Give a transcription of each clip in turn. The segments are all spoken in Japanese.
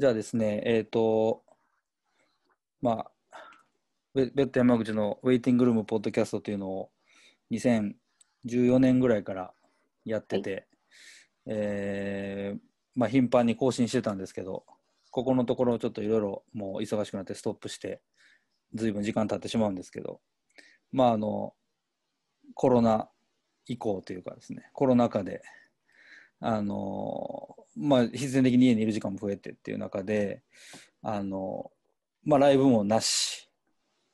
じゃあですね、えっ、と、まあ、ベベッド山口のウェイティングルームポッドキャストというのを2014年ぐらいからやってて、えーまあ、頻繁に更新してたんですけど、ここのところちょっといろいろもう忙しくなってストップして、ずいぶん時間経ってしまうんですけど、まあ、あの、コロナ以降というかですね、コロナ禍で、あのまあ、必然的に家にいる時間も増えてっていう中で、あのまあ、ライブもなし、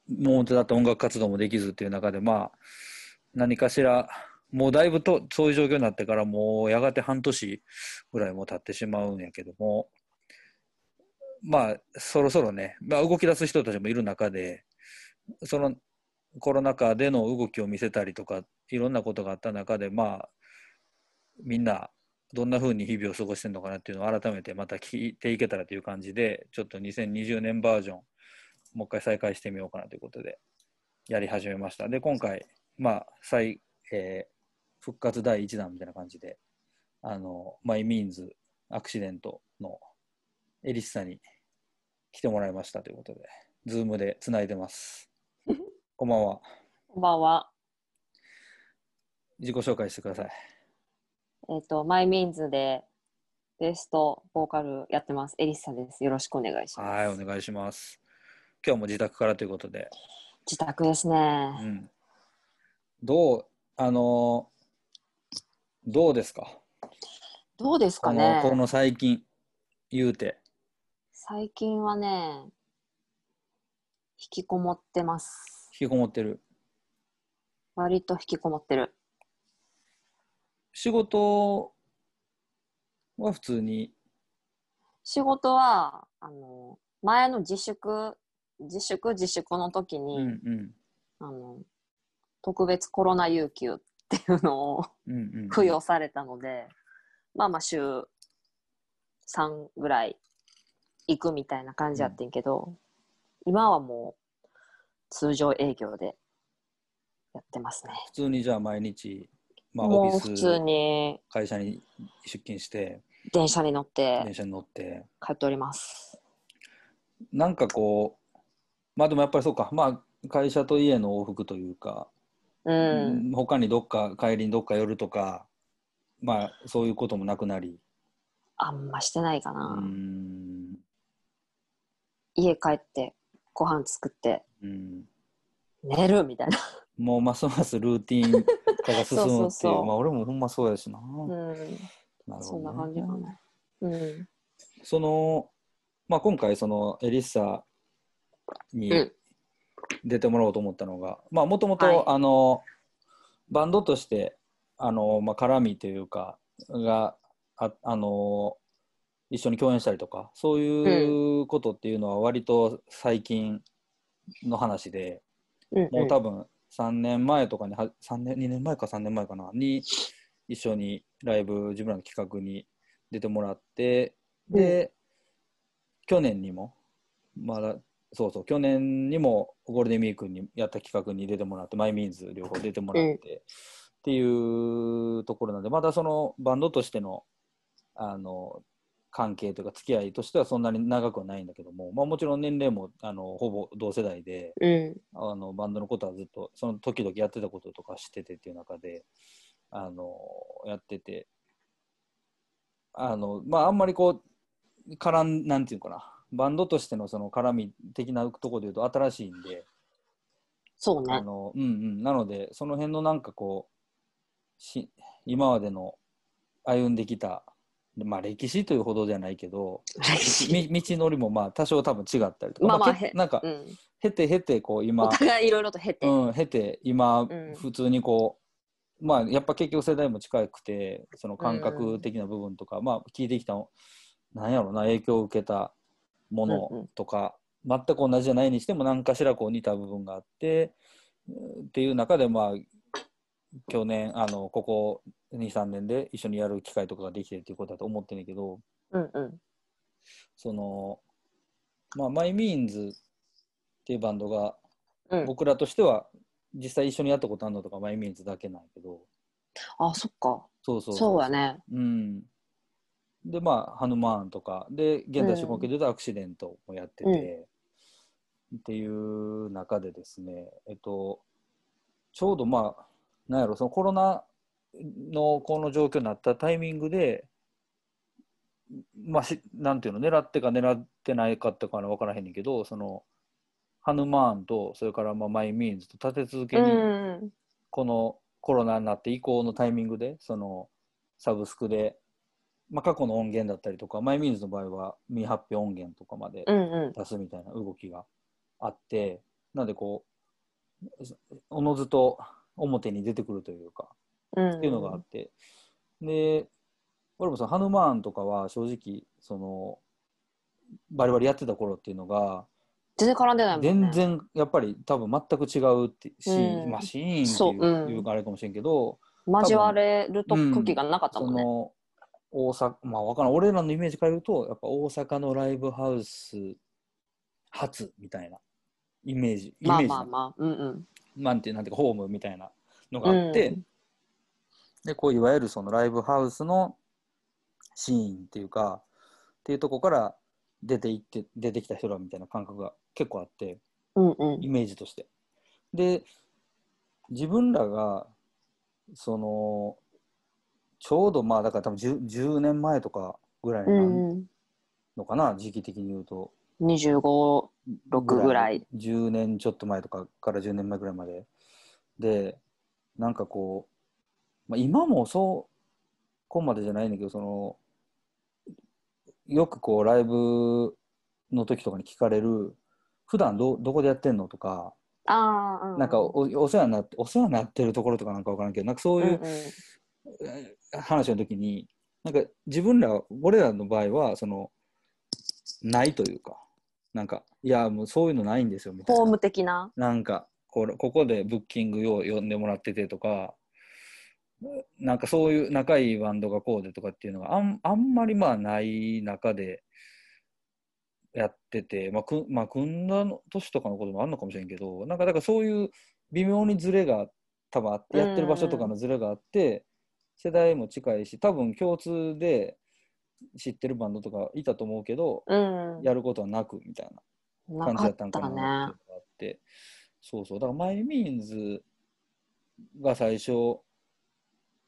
もうだって音楽活動もできずっていう中で、まあ、何かしら、もうだいぶとそういう状況になってから、もうやがて半年ぐらいも経ってしまうんやけども、まあ、そろそろね、まあ、動き出す人たちもいる中で、そのコロナ禍での動きを見せたりとか、いろんなことがあった中で、まあ、みんなどんな風に日々を過ごしてるのかなっていうのを改めてまた聞いていけたらという感じで、ちょっと2020年バージョン、もう一回再開してみようかなということで、やり始めました。で、今回、まあ、再、えー復活第1弾みたいな感じで、あの、マイミーンズアクシデントのエリッサに来てもらいましたということで、ズームでつないでます。こんばんは。こんばんは。自己紹介してください。えっ、と、マイミーンズでベースとボーカルやってます。エリッサです。よろしくお願いします。はい、お願いします。今日も自宅からということで、自宅ですね。うん、どう、あの、どうですか？どうですかね？この最近、言うて。最近はね、引きこもってます。引きこもってる。割と引きこもってる。仕事は普通に、仕事は、あの、前の自粛、自粛自粛の時うに、んうん。あの、特別コロナ有給っていうのをうんうん、付与されたので、まあまあ週3ぐらい行くみたいな感じやってんけど、今はもう通常営業でやってますね。普通にじゃあ毎日、まあ、オフィス普通に会社に出勤して電車に乗って電車に乗って帰っております。なんかこうまあでもやっぱりそうかまあ会社と家の往復というか、うん。他にどっか帰りにどっか寄るとかまあそういうこともなくなりあんましてないかうな。ん家帰ってご飯作ってうん寝るみたいな。もうますますルーティン化が進むっていう。まあ俺もほんまそうやしな、うん。なるほどね。そんな感じかな。うん。その、まあ、今回そのエリッサにうん。出てもらおうと思ったのがもともはい。とあのバンドとしてあの、まあ、絡みというかがああの一緒に共演したりとかそういうことっていうのは割と最近の話で、うん。もう多分3年前とかには3年2年前か3年前かな。に一緒にライブ自分らの企画に出てもらってで、去年にもまだそうそう去年にもゴールデンウィークにやった企画に出てもらってマイミーンズ両方出てもらって、っていうところなんでまだそのバンドとしてのあの関係というか付き合いとしてはそんなに長くはないんだけども、まあ、もちろん年齢もあのほぼ同世代でうん。あのバンドのことはずっとその時々やってたこととか知っててっていう中であのやっててあのまああんまりこう絡んなんていうかなバンドとしてのその絡み的なところでいうと新しいんでそうね。あのうんうんなのでその辺のなんかこうし今までの歩んできたまあ歴史というほどじゃないけどみ道のりもまあ多少多分違ったりとか、まあまあへけなんかうん。経て経てこう今お互いいろいろと経て。うん、経て今、ん普通にこうまあやっぱ結局世代も近くてその感覚的な部分とか、まあ聞いてきたなんやろな影響を受けたもうんうのとか、全く同じじゃないにしても何かしらこう似た部分があってうんっていう中でまあ去年あのここ23年で一緒にやる機会とかができてっていうことだと思ってんねんけどうんうん。そのまあマイミーンズっていうバンドがうん。僕らとしては実際一緒にやったことあるのとかマイミーンズだけなんやけどあ、そっか。そうそうそうやね。うん。で、まあ、ハヌマーンとか、で、現代種目で言うとアクシデントもやってて、っていう中でですね、えっと、ちょうどまあ、なんやろ、そのコロナのこの状況になったタイミングで、まあし、なんていうの、狙ってか狙ってないかってかは分からへんねんけど、その、ハヌマーンと、それからまあマイミーンズと立て続けうに、ん。このコロナになって以降のタイミングで、そのサブスクで、まあ、過去の音源だったりとか、マイミーンズの場合は未発表音源とかまで。出すみたいな動きがあって、なんでこう、おのずと表に出てくるというか、うん。っていうのがあって、で、俺もそのハヌマーンとかは正直、その、バリバリやってた頃っていうのが、全然絡んでないもんね。全。然やっぱり多分全く違うってし、うんまあシーンっていう,、うあれかもしれんけど、交われるとうん時がなかったもんね。その大阪まあわからん俺らのイメージから言うとやっぱ大阪のライブハウス初みたいなイメージイメまあージまあまあ。うんうん。なんていうなんていうかホームみたいなのがあって、うんでこういわゆるそのライブハウスのシーンっていうかっていうとこから出ていって出てきた人らみたいな感覚が結構あってうんうんイメージとして。で自分らがそのちょうどまあだから多分 10, 10年前とかぐらいになのかな、時期的に言うと。25、6ぐらい。10年ちょっと前とかから10年前ぐらいまで。で、なんかこう、まあ、今もそう、こまでじゃないんだけど、その、よくこうライブの時とかに聞かれる、普段どどこでやってんのとか、ああ、うなんかおお世話になって、お世話になってるところとかなんかわからんけど、なんかそういううんうんえー話の時に、なんか自分ら、俺らの場合は、その、ないというか、なんか、いや、もうそういうのないんですよ、みたいな。ホーム的な？なんかこれ、ここでブッキングを呼んでもらっててとか、なんかそういう仲いいバンドがこうでとかっていうのがあんあんまりまあない中でやってて、まあくまあ、組んだの年とかのこともあるのかもしれんけど、なんかだからそういう微妙にズレが多分あって、やってる場所とかのズレがあって、世代も近いし、多分共通で知ってるバンドとかいたと思うけど、うん。やることはなくみたいな。感じだったんかなってね。あって、そうそう、だからマイミーンズが最初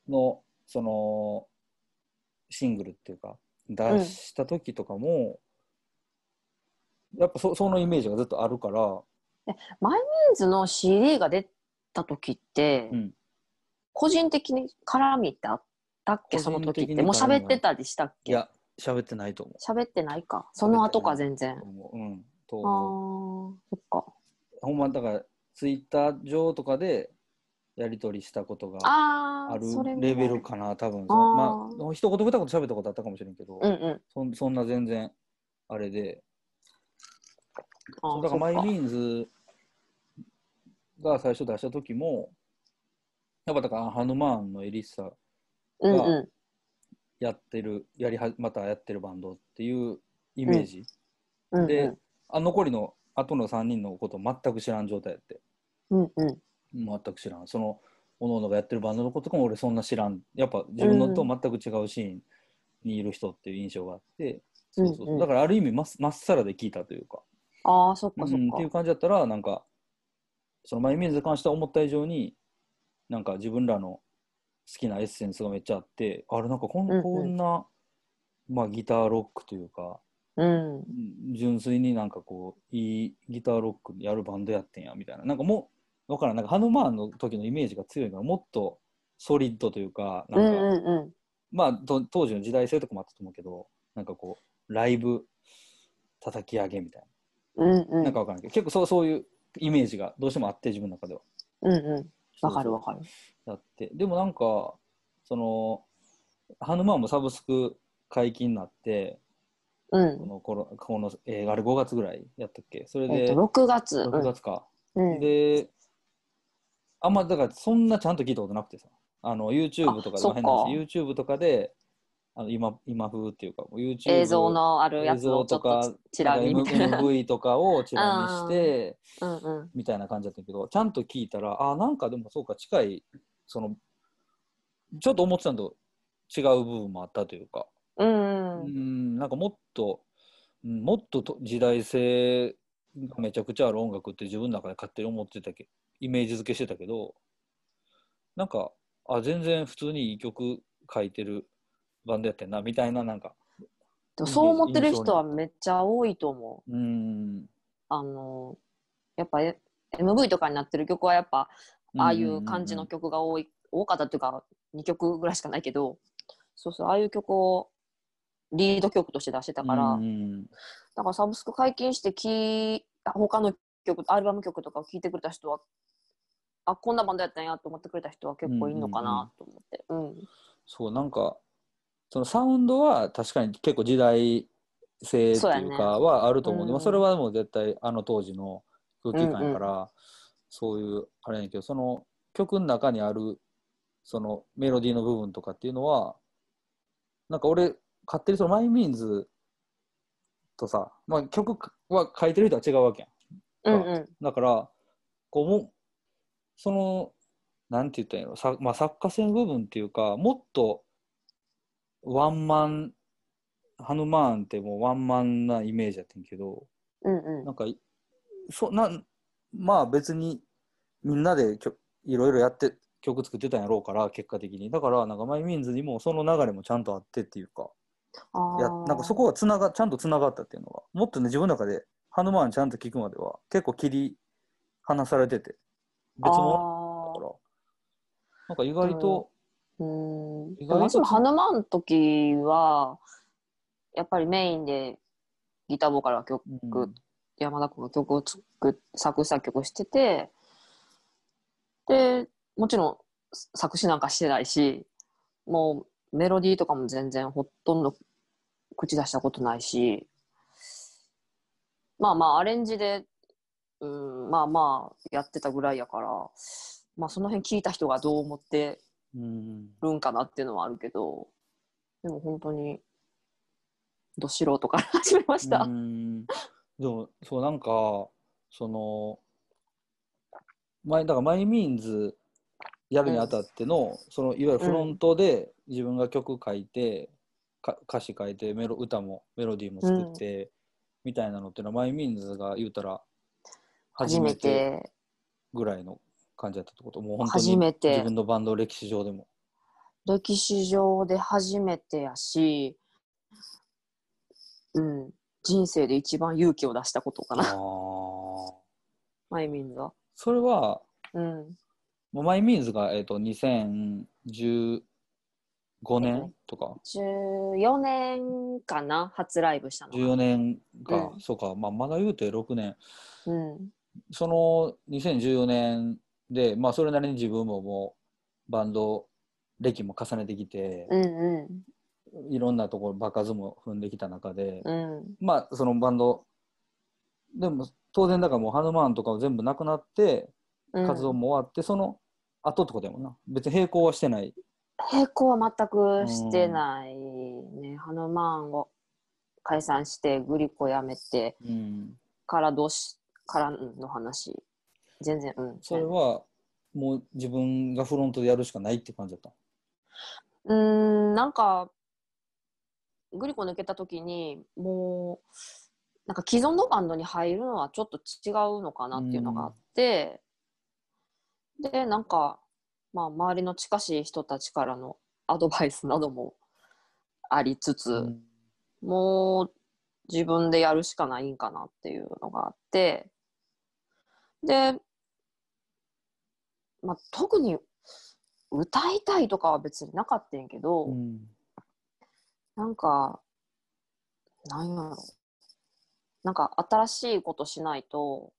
のそのシングルっていうか、出した時とかも、やっぱそそのイメージがずっとあるから、マイミーンズの CD が出た時って、うん個人的に絡みってあったっけその時って。もう喋ってたりしたっけ？いや、喋ってないと思喋ってないか。その後か全然う。。ん、とああ思う。ー、そっか。ほんまだから、ツイッター上とかでやり取りしたことがああ、あるレベルかな、多分まあ、一言二言喋ったことあったかもしれんけど、うんうん。そんそんな全然あれで、だからマイそっかミーンズが最初出した時も、やっぱだからハヌマーンのエリッサうんうやってる、やりはまたやってるバンドっていうイメージ、ん。うんでうあ残りの後の3人のこと全く知らん状態やって、ん。うんうん。全く知らん。その、おのおのがやってるバンドのことも俺そんな知らん。やっぱ自分のと全く違うシーンにいる人っていう印象があって、そうそううんうんだからある意味まっまっさらで聞いたというか、ああ、そっかそっうん、っていうか。感じだったら、なんか、そのマイミーンズに関しては思った以上に、なんか自分らの好きなエッセンスがめっちゃあって、あれなんかこん,、こんな、まあギターロックというか、うん。うん純粋になんかこう、いいギターロックやるバンドやってんや、みたいな。なんかもう、わからん、なんかハヌマーンの時のイメージが強いから、もっとソリッドというか、なうんんか。まあと当時の時代性とかもあったと思うけど、なんかこう、ライブ叩き上げみたいうんうな。ん。なんかわからんけど、結構そうそういうイメージがどうしてもあって、自分の中では。うんうん。わかるわかる。だって、でもなんか、その、ハヌマーンもサブスク解禁になって、うんこ。の頃、この、えーあれ5月ぐらいやったっけ？それで、と、6月。6月か。うん。うんで、あんまだからそんなちゃんと聞いたことなくてさ、あの YouTube とかであそっか変な話 YouTube とかで、あの今今風っていうか、YouTube 映像のあるやつをちょっと映像とかちら見みたいな。MV とかをチラ見して、うんうん。みたいな感じだったけど、ちゃんと聞いたら、あ、なんかでもそうか、近い、その、ちょっと思ってたのと違う部分もあったというか、うんう。ん、なんかもっと、うんもっとと時代性がめちゃくちゃある音楽って自分の中で勝手に思ってたけイメージ付けしてたけど、なんか、あ、全然普通にいい曲書いてるバンドやってんな、みたいな、なんか、そう思ってる人はめっちゃ多いと思う。うん、あの、やっぱえ MV とかになってる曲はやっぱ、ああいう感じの曲が多い、多かったっていうか、2曲ぐらいしかないけど、そうそう、ああいう曲をリード曲として出してたから、うんだからサブスク解禁してき他の曲アルバム曲とかを聴いてくれた人はあこんなバンドやったんやと思ってくれた人は結構いるのかなと思って。うん。そう、なんか、そのサウンドは確かに結構時代性っていうかはあると思う。うん。まあそれはもう絶対あの当時の空気感やから、そういうあれやねんけど、その曲の中にあるそのメロディーの部分とかっていうのは、なんか俺、勝手にそのマイミーンズとさ、まあ曲は書いてる人は違うわけやん。うんうん。だから、こうも、その、なんて言ったらいいの、さまあ、作家性の部分っていうか、もっとワンマン、ハヌマーンってもうワンマンなイメージやってんけど、うんうん。なんかい、そなまあ別にみんなでいろいろやって曲作ってたんやろうから、結果的に。だから、なんかマイミーンズにもその流れもちゃんとあってっていうか、あやなんかそこがつながちゃんとつながったっていうのがもっとね自分の中でハヌマーンちゃんと聞くまでは結構切り離されてて別物だから。なんか意外と、うん意外と。私もハヌマンの時はやっぱりメインでギターボーカルは曲、うん。山田君が曲を作っ作詞作曲しててでもちろん作詞なんかしてないしもうメロディーとかも全然ほとんど口出したことないしまあまあアレンジで、うん、まあまあやってたぐらいやからまあその辺聞いた人がどう思ってうんるん。かなっていうのはあるけどでも本当にど素人から始めました。でもそうなん。かその前だからマイミーンズやるにあたっての、そのいわゆるフロントで自分が曲書いて、か歌詞書いてメロ歌もメロディーも作って、みたいなのっていうのはマイミーンズが言うたら初めてぐらいの感じだったってこと？もう本当初に自分のバンド歴史上でも。歴史上で初めてやし、うん、人生で一番勇気を出したことかあな、ー。マイミンズは。それはうん、もうマイミーンズが、えー、と2015年とか、14年かな、初ライブしたのが。14年か、うん。そうか、まあ、まだ言うて6年。うん、その2014年で、まあ、それなりに自分ももうバンド歴も重ねてきて、うん、ういろんなところ場数も踏んできた中で、ん、うん、まあそのバンドでも当然だからもうハヌマーンとかも全部なくなってうん。活動も終わって、その後ってことやもんな別に並行はしてない並行は全くしてないね。ハヌマーンを解散して、グリコやめて、うんからどうし、からの話。全然、うん。それはもう自分がフロントでやるしかないって感じだった？うーん、なんか、グリコ抜けた時に、もう、なんか既存のバンドに入るのはちょっと違うのかなっていうのがあって、で、なんか、まあ、周りの近しい人たちからのアドバイスなどもありつつ、うんもう自分でやるしかないんかなっていうのがあって、で、まあ、特に歌いたいとかは別になかったんやけど、うんなんか、なんやろ。なんか新しいことしないと、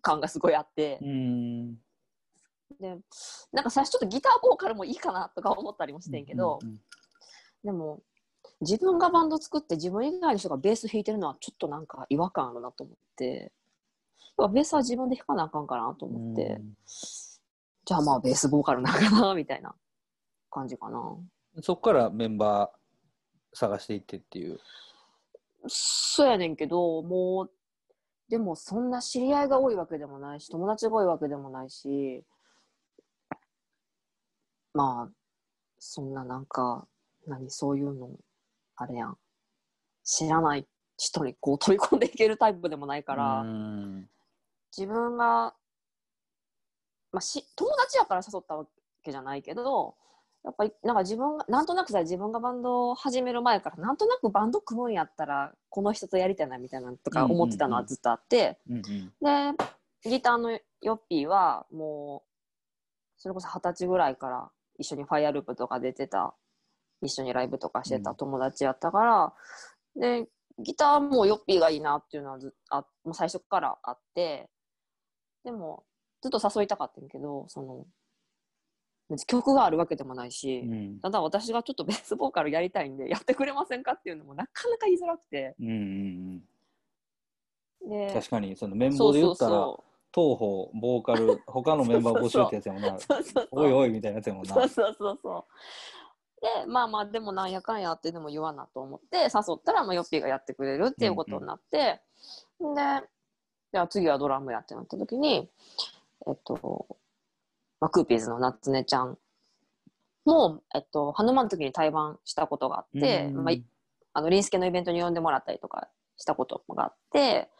感がすごいあって、うん。で、なんか最初ちょっとギターボーカルもいいかなとか思ったりもしてんけど、うんでも、自分がバンド作って自分以外の人がベース弾いてるのはちょっとなんか違和感あるなと思って、ベースは自分で弾かなあかんかなと思って、うんじゃあまあベースボーカルなんかなみたいな感じかな。そこからメンバー探していってっていう。そうやねんけど、もう、でもそんな知り合いが多いわけでもないし、友達が多いわけでもないし、まあそんななんか何そういうのあれやん知らない人にこう飛び込んでいけるタイプでもないから、うん自分が、まあ、し友達やから誘ったわけじゃないけどやっぱりなんか自分がなんとなくさ自分がバンドを始める前からなんとなくバンド組むんやったらこの人とやりたいなみたいなのとか思ってたのはずっとあって、うんうん。でギターのヨッピーはもうそれこそ二十歳ぐらいから一緒にファイアループとか出てた一緒にライブとかしてた友達やったから、でギターもヨッピーがいいなっていうのはずあもう最初からあってでもずっと誘いたかったんやけどその曲があるわけでもないし、うん。ただ私がちょっと ベースボーカルやりたいんでやってくれませんかっていうのもなかなか言いづらくて。うんうんでうん。確かにそのメンバそうそうーで言ったらそ東方ボーカル他のメンバー募集ってやつやもんな。うそうそうそう。おいおいみたいなやつやもんな。そうそうそうそう。で、まあまあ、でもなんやかんやってでも言わなと思って、誘ったら、まあ、ヨッピーがやってくれるっていうことになって、で、じゃあ次はドラムやってなった時に、えっと、まあ、クーピーズの夏音ちゃんも、えっと、ハヌマンの時に対バンしたことがあって、うん。まあ、いあの、リンスケのイベントに呼んでもらったりとかしたことがあって、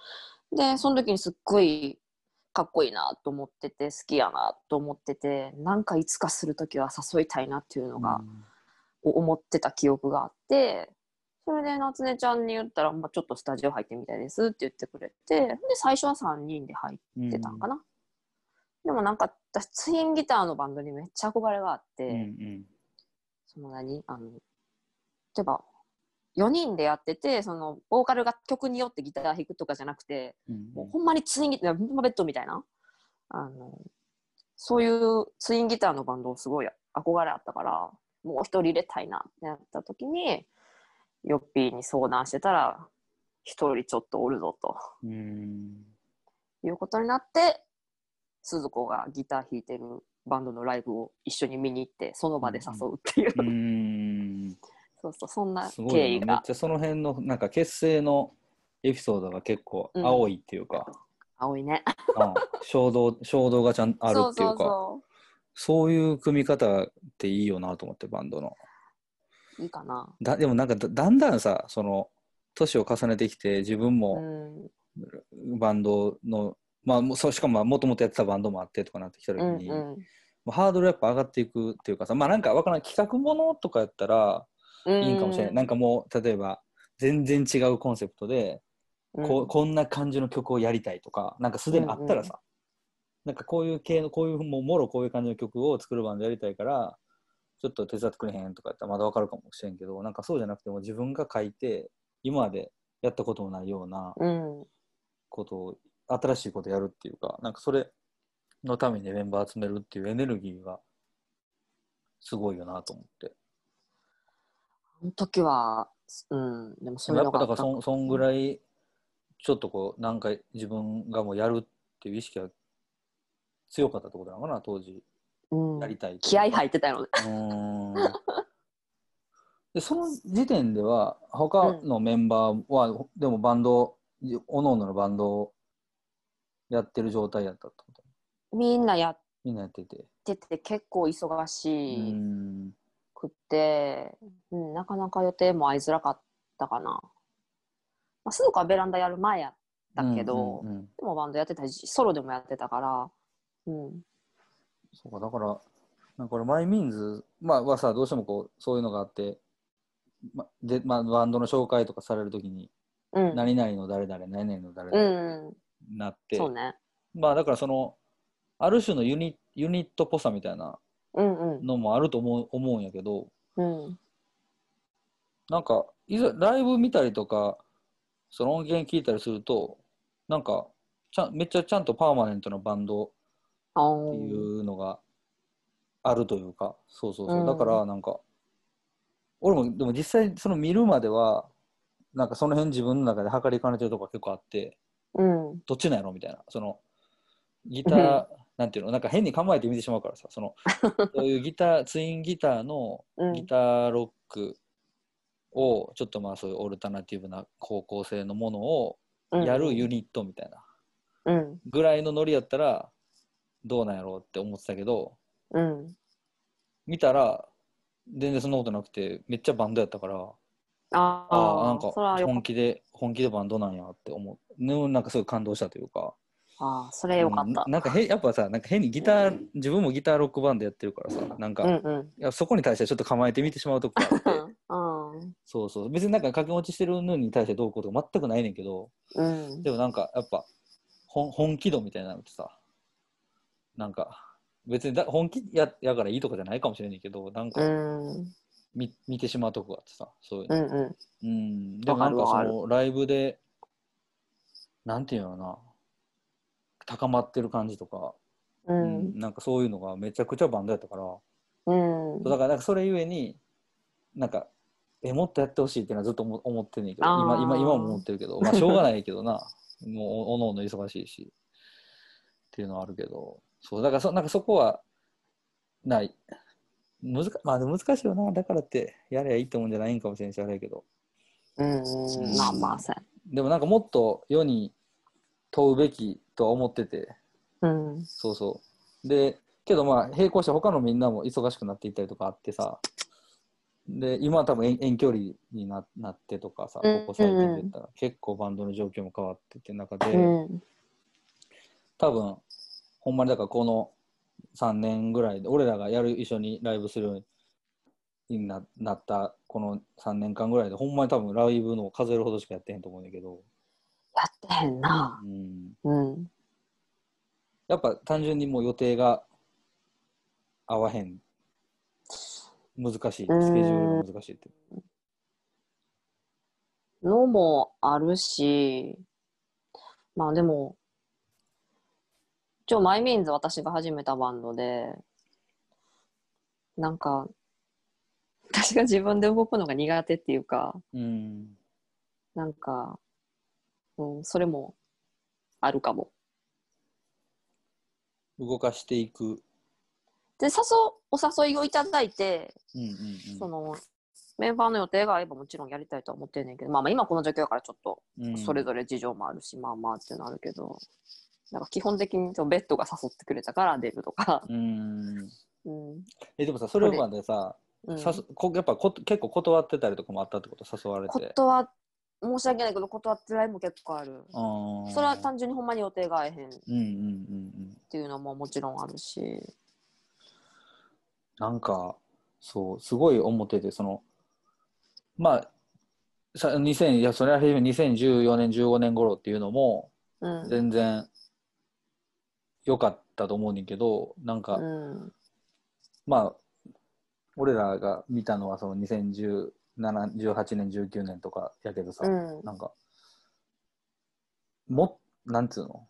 で、その時にすっごいかっこいいなと思ってて、好きやなと思ってて、なんかいつかする時は誘いたいなっていうのが、思ってた記憶があって、それで夏音ちゃんに言ったら、まあ、ちょっとスタジオ入ってみたいですって言ってくれて、で、最初は3人で入ってたんかな。でもなんか、私、ツインギターのバンドにめっちゃ憧れがあって、うんうん。その何？あの、例えば、4人でやってて、その、ボーカルが曲によってギター弾くとかじゃなくて、うんもうほんまにツインギター、ベッドみたいな、あの、そういうツインギターのバンドすごい憧れあったから、もう一人入れたいなってなった時に、ヨッピーに相談してたら、一人ちょっとおるぞと。うん。いうことになって、鈴子がギター弾いてるバンドのライブを一緒に見に行って、その場で誘うっていう、うん。そうそう、そんなすご経緯が。めっちゃその辺のなんか結成のエピソードが結構青いっていうか、青いね。うん衝動衝動がちゃんあるっていうかそういう組み方っていいよなと思ってバンドの。いいかな。だでもなんかだだんだんさその年を重ねてきて自分うもん。バンドの、まあそうしかももともとやってたバンドもあってとかなってきた時うんに、うん。まあハードルやっぱ上がっていくっていうかさまあなんかわからない企画ものとかやったらいいんかもしれない、なんかもう例えば全然違うコンセプトでこうこんな感じの曲をやりたいとかなんかすでにあったらさ、なんかこういう系のこういうもうもろこういう感じの曲を作るバンドやりたいからちょっと手伝ってくれへんとかやったらまだわかるかもしれんけどなんかそうじゃなくても自分が書いて今までやったこともないようなうん。ことを新しいことやるっていうかなんかそれのためにメンバー集めるっていうエネルギーがすごいよなと思って。あの時は、うん、でもそういうやっぱだからのがあったそんそんぐらいちょっとこうなんか自分がもうやるっていう意識が強かったってことなのかな当時。うん。やりたい気合い入ってたよね。うーん。でその時点では他のメンバーは、でもバンドおのおののバンドをやってる状態やったってこと？みんなやっみんなやってて。てて結構忙うーしん。くて、うん、なかなか予定も合いづらかったかな。まあ、すぐかベランダやる前やったけど、うんうんうん。でもバンドやってたし、ソロでもやってたから、うん、そうかだからなんかこれマイミンズ、まあ、はさどうしてもこうそういうのがあって、までまあ、バンドの紹介とかされるときにうん、何々の誰々何々の誰う々ん、になって、そうね。まあだからそのある種のユニユニットっぽさみたいなうんうん、のもあると思う思うんやけどうん、なんかいざライブ見たりとかその音源聞いたりするとなんかちゃんめっちゃちゃんとパーマネントなバンドあっていー。うのがあるというかそうそうそう、うん。だからなんか俺もでも実際その見るまではなんかその辺自分の中で測りかねてるとこが結構あってうん、どっちなんやろみたいな。そのギター、なんていうの？なんか変に構えて見てしまうからさその そういうギターツインギターのうん、ギターロックをちょっとまあそういうオルタナティブな方向性のものをやるユニットみたいなうん、ぐらいのノリやったらどうなんやろうって思ってたけどうん、見たら全然そんなことなくてめっちゃバンドやったからあああなんか本気で本気でバンドなんやって思うねなんかすごい感動したというかた。ああ、それよかったうん。なんかへやっぱさなんか変にギター自分もギターロックバンドやってるからさなんか、いうんうん。やそこに対してちょっと構えてみてしまうとこがあって うん。そうそう別になんか掛け持ちしてるのに対してどうこうとか全くないねんけどうん。でもなんかやっぱ本本気度みたいなのってさなんか別にだ本気ややからいいとかじゃないかもしれないけどなんうかん。見,、見てしまうとこがあってさそういうの。うんでもなんかそのライブでなんていうのかな。高まってる感じとか、ううん。ん。なんかそういうのがめちゃくちゃバンドやったから、うん。だからなんかそれゆえになんかえもっとやってほしいっていうのはずっと思思ってんねんけど。今今今も思ってるけど。まあしょうがないけどな。もうおおのおの忙しいし。っていうのはあるけどそうだからそなんかそこはない。難かまあ難しいよな。だからってやればいいってもんじゃないんかもしれんしあれやけど。うんうん。まあまあ、そうやでもなんかもっと世に問うべきとは思ってて。うん。そうそう。でけどまあ並行して他のみんなも忙しくなっていったりとかあってさ。で今は多分遠遠距離にななってとかさうんここ最近で言ったら。結構バンドの状況も変わってって中で、うん。多分ほんまにだからこの3年ぐらいで俺らがやる一緒にライブするようにななったこの3年間ぐらいでほんまに多分ライブの数えるほどしかやってへんと思うんだけど、やってへんな。うん、うん。やっぱ単純にもう予定が合わへん。難しい。スケジュールが難しいって。のもあるし、まあでも、一応マイミーンズ私が始めたバンドで、なんか、私が自分で動くのが苦手っていうか、うん。なんか、うん、それもあるかも。動かしていく。で、誘、お誘いをいただいて、うんうんうん。その、メンバーの予定が合えばもちろんやりたいとは思ってんねんけど、まあまあ今この状況だからちょっとうん。それぞれ事情もあるし、まあまあっていうのあるけど、なんか基本的にベッドが誘ってくれたから出るとか、うんうん。えでもさそれまでさうん、さすこやっぱこ結構断ってたりとかもあったってこと？誘われて断申し訳ないけど断ってないも結構ある。それは単純にほんまに予定が合えへんっうんうんうんうんていうのももちろんあるし。なんかそうすごい思っててそのまあさ2000いやそれは初め2014年15年頃っていうのもうん。全然良かったと思うねんけどなんか、うん。まあ俺らが見たのはその2017 18年19年とかやけどさ、うん。なんかもなんつうの？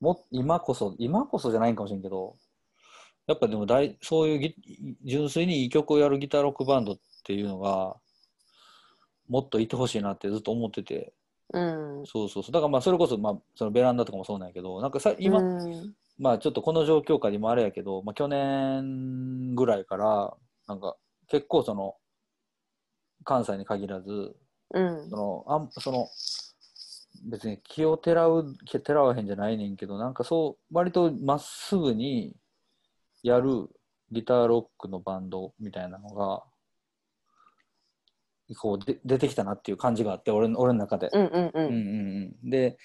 も今こそ今こそじゃないんかもしれんけどやっぱでも大そういうギ純粋にいい曲をやるギターロックバンドっていうのがもっといてほしいなってずっと思っててうん。そうそうそうだからまあそれこそ,、まあ、そのベランダとかもそうなんやけどなんかさ今、うん、まあちょっとこの状況下にもあれやけど、まあ、去年ぐらいからなんか結構その関西に限らずうんそ。のあんその別に気をてらう気てらわへんじゃないねんけどなんかそう割とまっすぐにやるギターロックのバンドみたいなのがこうで出てきたなっていう感じがあって俺の俺の中で。うんうんう。うんんうんうん、で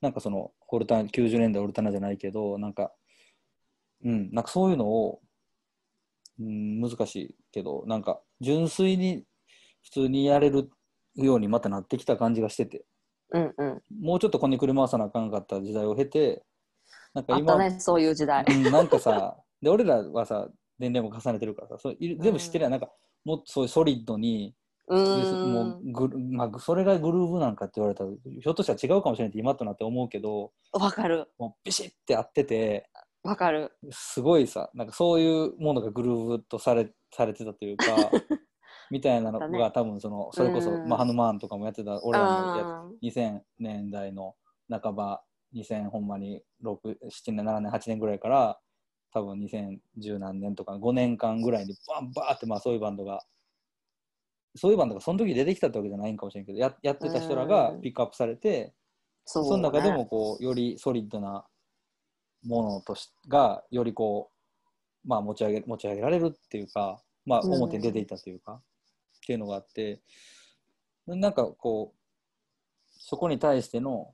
なんかそのオルタナ90年代オルタナじゃないけどなんかうんなんかそういうのを、うん、難しいけどなんか純粋に普通にやれるようにまたなってきた感じがしててうんうん。もうちょっとこねくり回さなあかんかった時代を経てなんか今あったね、そういう時代。うん、なんかさで俺らはさ年齢も重ねてるからさそうい全部知ってるやん、なんかもっとそういうソリッドにうもん。うグル、まあ、それがグルーヴなんかって言われたらひょっとしたら違うかもしれないって今となって思うけどわかる。もうビシッて合っててわかる。すごいさなんかそういうものがグルーヴとされされてたというか みたいなのだねが多分そのそれこそ、うんまあ、ハヌマーンとかもやってた俺らのやうんつ2000年代の半ば2000ほんまに6 7年7年8年ぐらいから多分2010何年とか5年間ぐらいにバンバーってまあそういうバンドがそういうバンドがその時出てきたってわけじゃないんかもしれんけどややってた人らがうん。ピックアップされて、そう、その中でもこうよりソリッドなものとしがよりこまあ、持ち上げ持ち上げられるっていうか、まあ、うん。表に出ていたというか、っていうのがあってなんかこうそこに対しての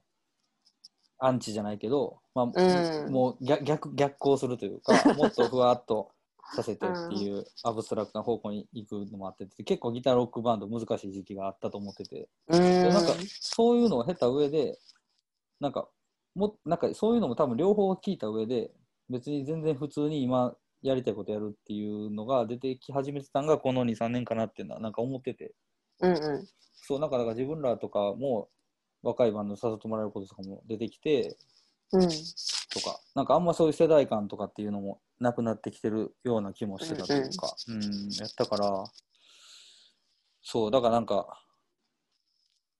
アンチじゃないけど、まあうん。もう逆逆逆行するというかもっとふわっとさせてっていうアブストラクトな方向に行くのもあってて結構ギターロックバンド難しい時期があったと思ってて。うん。でなんかそういうのを経た上でなんかもなんかそういうのも多分両方聞いた上で別に全然普通に今やりたいことやるっていうのが出てき始めてたのがこの23年かなっていうのはなんか思ってて。うんうん。そうなんかだから自分らとかも若いバンドに誘ってもらえることとかも出てきてうん。とかなんかあんまそういう世代間とかっていうのもなくなってきてるような気もしてたというか、うんやったからそうだからなんか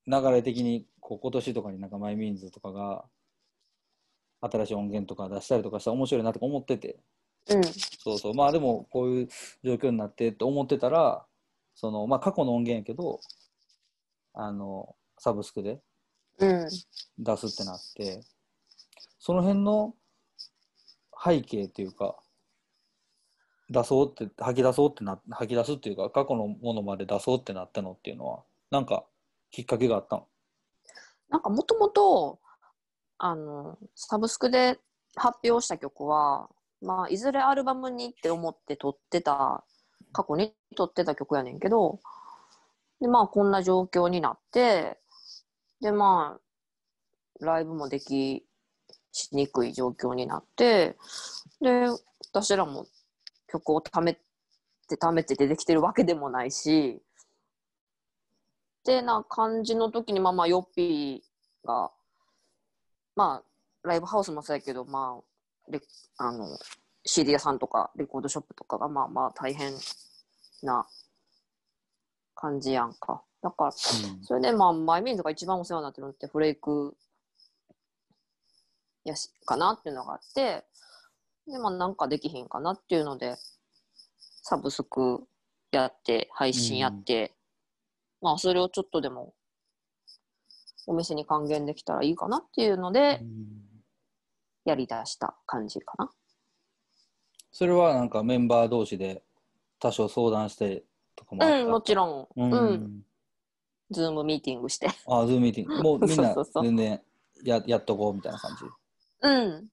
流れ的にこう今年とかになんかマイミーンズとかが新しい音源とか出したりとかしたら面白いなとか思っててうん。そうそうまあでもこういう状況になってって思ってたらそのまあ過去の音源やけどあのサブスクでうん。出すってなってその辺の背景っていうか出そうって吐き出そうってな吐き出すっていうか過去のものまで出そうってなったのっていうのはなんかきっかけがあったの？なんかもともとあのサブスクで発表した曲は、まあ、いずれアルバムにって思って撮ってた過去に撮ってた曲やねんけどでまあこんな状況になってでまあライブもできしにくい状況になってで私らも曲を貯めて貯めて出てきてるわけでもないしってな感じの時にまあまあヨッピーがまあライブハウスもそうやけどまあレあの CD 屋さんとかレコードショップとかがまあまあ大変な感じやんか。だからそれでまあマイミーンズが一番お世話になってるのってフレイクやしかなっていうのがあってでまあなんかできひんかなっていうのでサブスクやって配信やって、まあそれをちょっとでもお店に還元できたらいいかなっていうのでうんやりだした感じかな。それはなんかメンバー同士で多少相談してとかもうん、もちろん。ううん。んズームミーティングして。あズームミーティングもうみんな全然ややっとこうみたいな感じうん。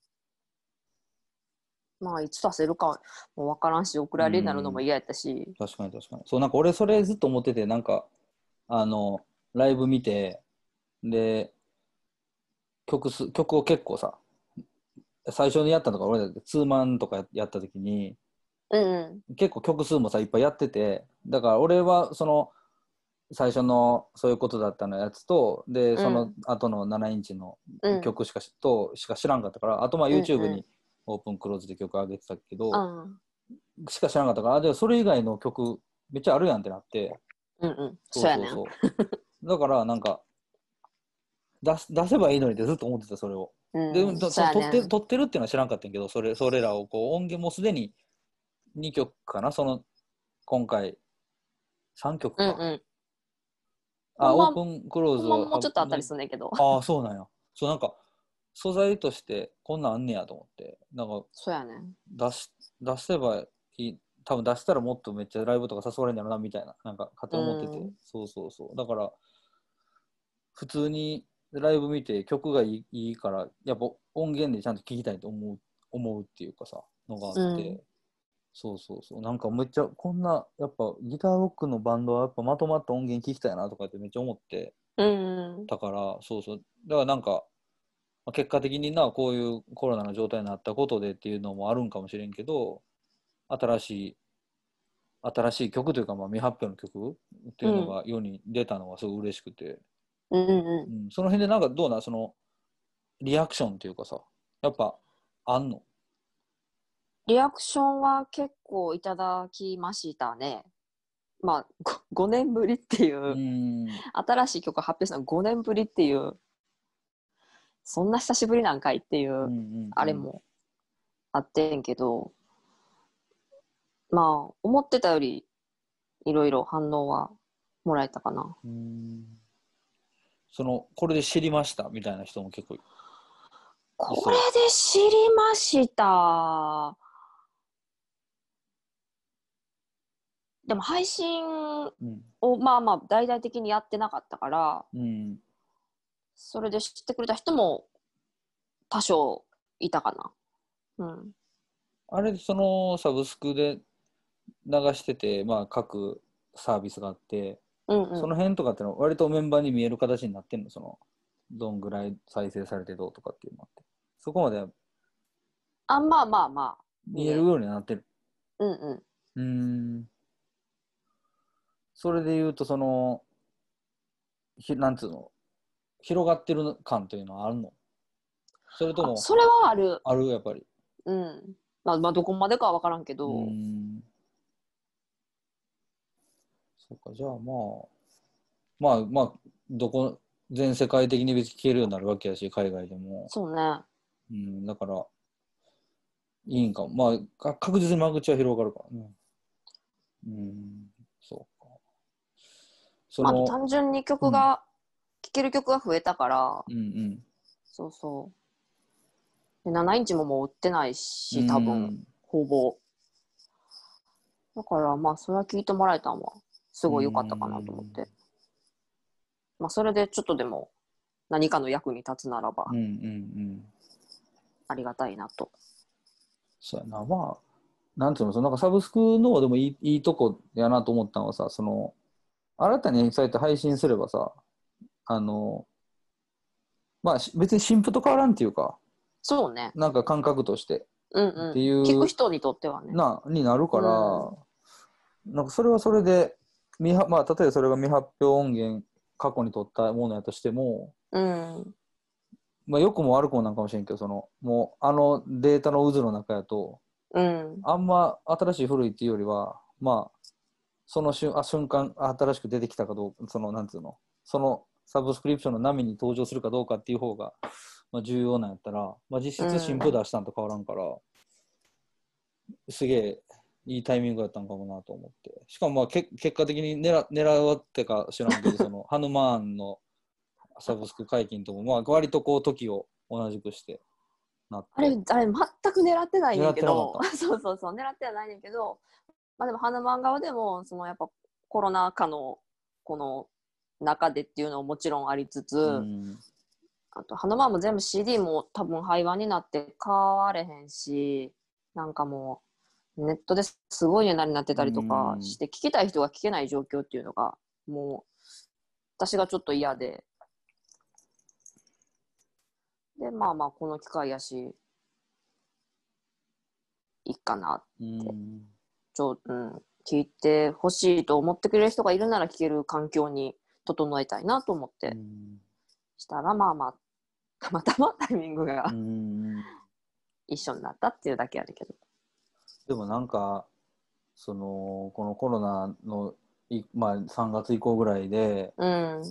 まあ、いつ出せるかもわからんし、送られになるのも嫌やったし。確かに確かに。そう、なんか俺それずっと思ってて、なんか、あの、ライブ見て、で、曲す、曲を結構さ、最初にやったのが俺だってツーマンとかややった時に、うん。結構曲数もさ、いっぱいやってて、だから俺はその、最初のそういうことだったのやつと、で、その後の7インチのうん。曲しかし,、としか知らんかったから、あとまあ YouTube うんうんにオープンクローズで曲上げてたけど、うん。しか知らなかったから、あ、でもそれ以外の曲めっちゃあるやんってなって、うんうん。そうやねん。そう だからなんか出す出せばいいのにってずっと思ってたそれを。うんで、撮って撮ってるっていうのは知らんかったんやけどそれそれらをこう音源もすでに2曲かなその今回3曲か。うんうん。あオープンクローズもうちょっとあったりするんだけど。ああそうなんや。そうなんか素材としてこんなんあんねやと思って。なんかそうやね。ん。出し出せばいい。多分出したらもっとめっちゃライブとか誘われるんだろうなみたいな。なんか勝手に思ってて、うん。そうそうそう。だから普通にライブ見て曲がいいいいからやっぱ音源でちゃんと聴きたいと思う思うっていうかさのがあって、うんそうそうそう。なんかめっちゃこんなやっぱギターロックのバンドはやっぱまとまった音源聴きたいなとかってめっちゃ思って。うん。たからそうそう。だからなんかまあ結果的になこういうコロナの状態になったことでっていうのもあるんかもしれんけど新しい新しい曲というかまあ未発表の曲っていうのが世に出たのはすごい嬉しくて、うんうん。うん。その辺でなんかどうなん？そのリアクションっていうかさやっぱあんの？リアクションは結構いただきましたね。まあ、ご5年ぶりっていう、うん新しい曲発表したの5年ぶりっていう、そんな久しぶりなんかいっていう、あれもあってんけど、まあ、思ってたよりいろいろ反応はもらえたかな。うんそのこれで知りましたみたいな人も結構これで知りました。でも配信うん。をまあまあ大々的にやってなかったからうん。それで知ってくれた人も多少いたかなうんあれ、そのサブスクで流してて、まあ、各サービスがあって、うんうんその辺とかってのは割とメンバーに見える形になってんの？その、どんぐらい再生されてどうとかっていうのって。そこまであまあまあまあ見えるようになってる。うんうんうーん。それで言うと、その、ひなんつうの、広がってる感というのはあるの？それとも、あそれはあるある？やっぱり。うんまあまあどこまでかは分からんけど、うーん。そうか、じゃあまあ、まあまあ、どこ、全世界的に別に聞けるようになるわけやし、海外でも。そうねうん、だから、いいんかも。まあ、か確実に間口は広がるからね。うん。そまあの、単純に曲が、聴ける曲が増えたからうんうん。そうそう。で7インチももう売ってないし多分、うんほぼ。だからまあそれは聞いてもらえたんはすごい良かったかなと思って、まあそれでちょっとでも何かの役に立つならばうんうんうん。ありがたいなと、そうやな、まあ、なんていうの、そのなんかサブスクのでもいいいいとこやなと思ったのはさ、その、新たにそうやって配信すればさ、あの、まあ別に新婦と変わらんっていうか、そうねなんか感覚として、うんうんっていう聞く人にとってはねな、になるから、なんかそれはそれで、未発まあ、例えばそれが未発表音源、過去に撮ったものやとしても、うんまあ、良くも悪くもなんかもしれんけど、その、もう、あのデータの渦の中やと、うんあんま新しい古いっていうよりは、まあ、その瞬あ瞬間、新しく出てきたかどうか、その、なんつうの、そのサブスクリプションの波に登場するかどうかっていう方が、まあ、重要なんやったら、まあ、実質新譜出したんと変わらんから、すげえいいタイミングだったんかもなと思って。しかもまあけ結果的に狙狙ってか知らんけど、その ハヌマーンのサブスク解禁とも、まあ割とこう時を同じくしてなって。あれあれ全く狙ってないねんけど そうそうそう狙ってはないねんけどまあでも花漫画でもそのやっぱコロナ禍のこの中でっていうのももちろんありつつ、うん。あと花マも全部 CD も多分廃盤になって買われへんしなんかもうネットですごい値段になってたりとかうん。して、聞きたい人が聞けない状況っていうのがもう私がちょっと嫌で。でまあまあこの機会やしいいかなうんちょ、うん、聞いてほしいと思ってくれる人がいるなら聞ける環境に整えたいなと思ってうんしたらまあまあたまたまタイミングがうん一緒になったっていうだけあるけど。でもなんか、その、このコロナのい、まあ、3月以降ぐらいで、うん。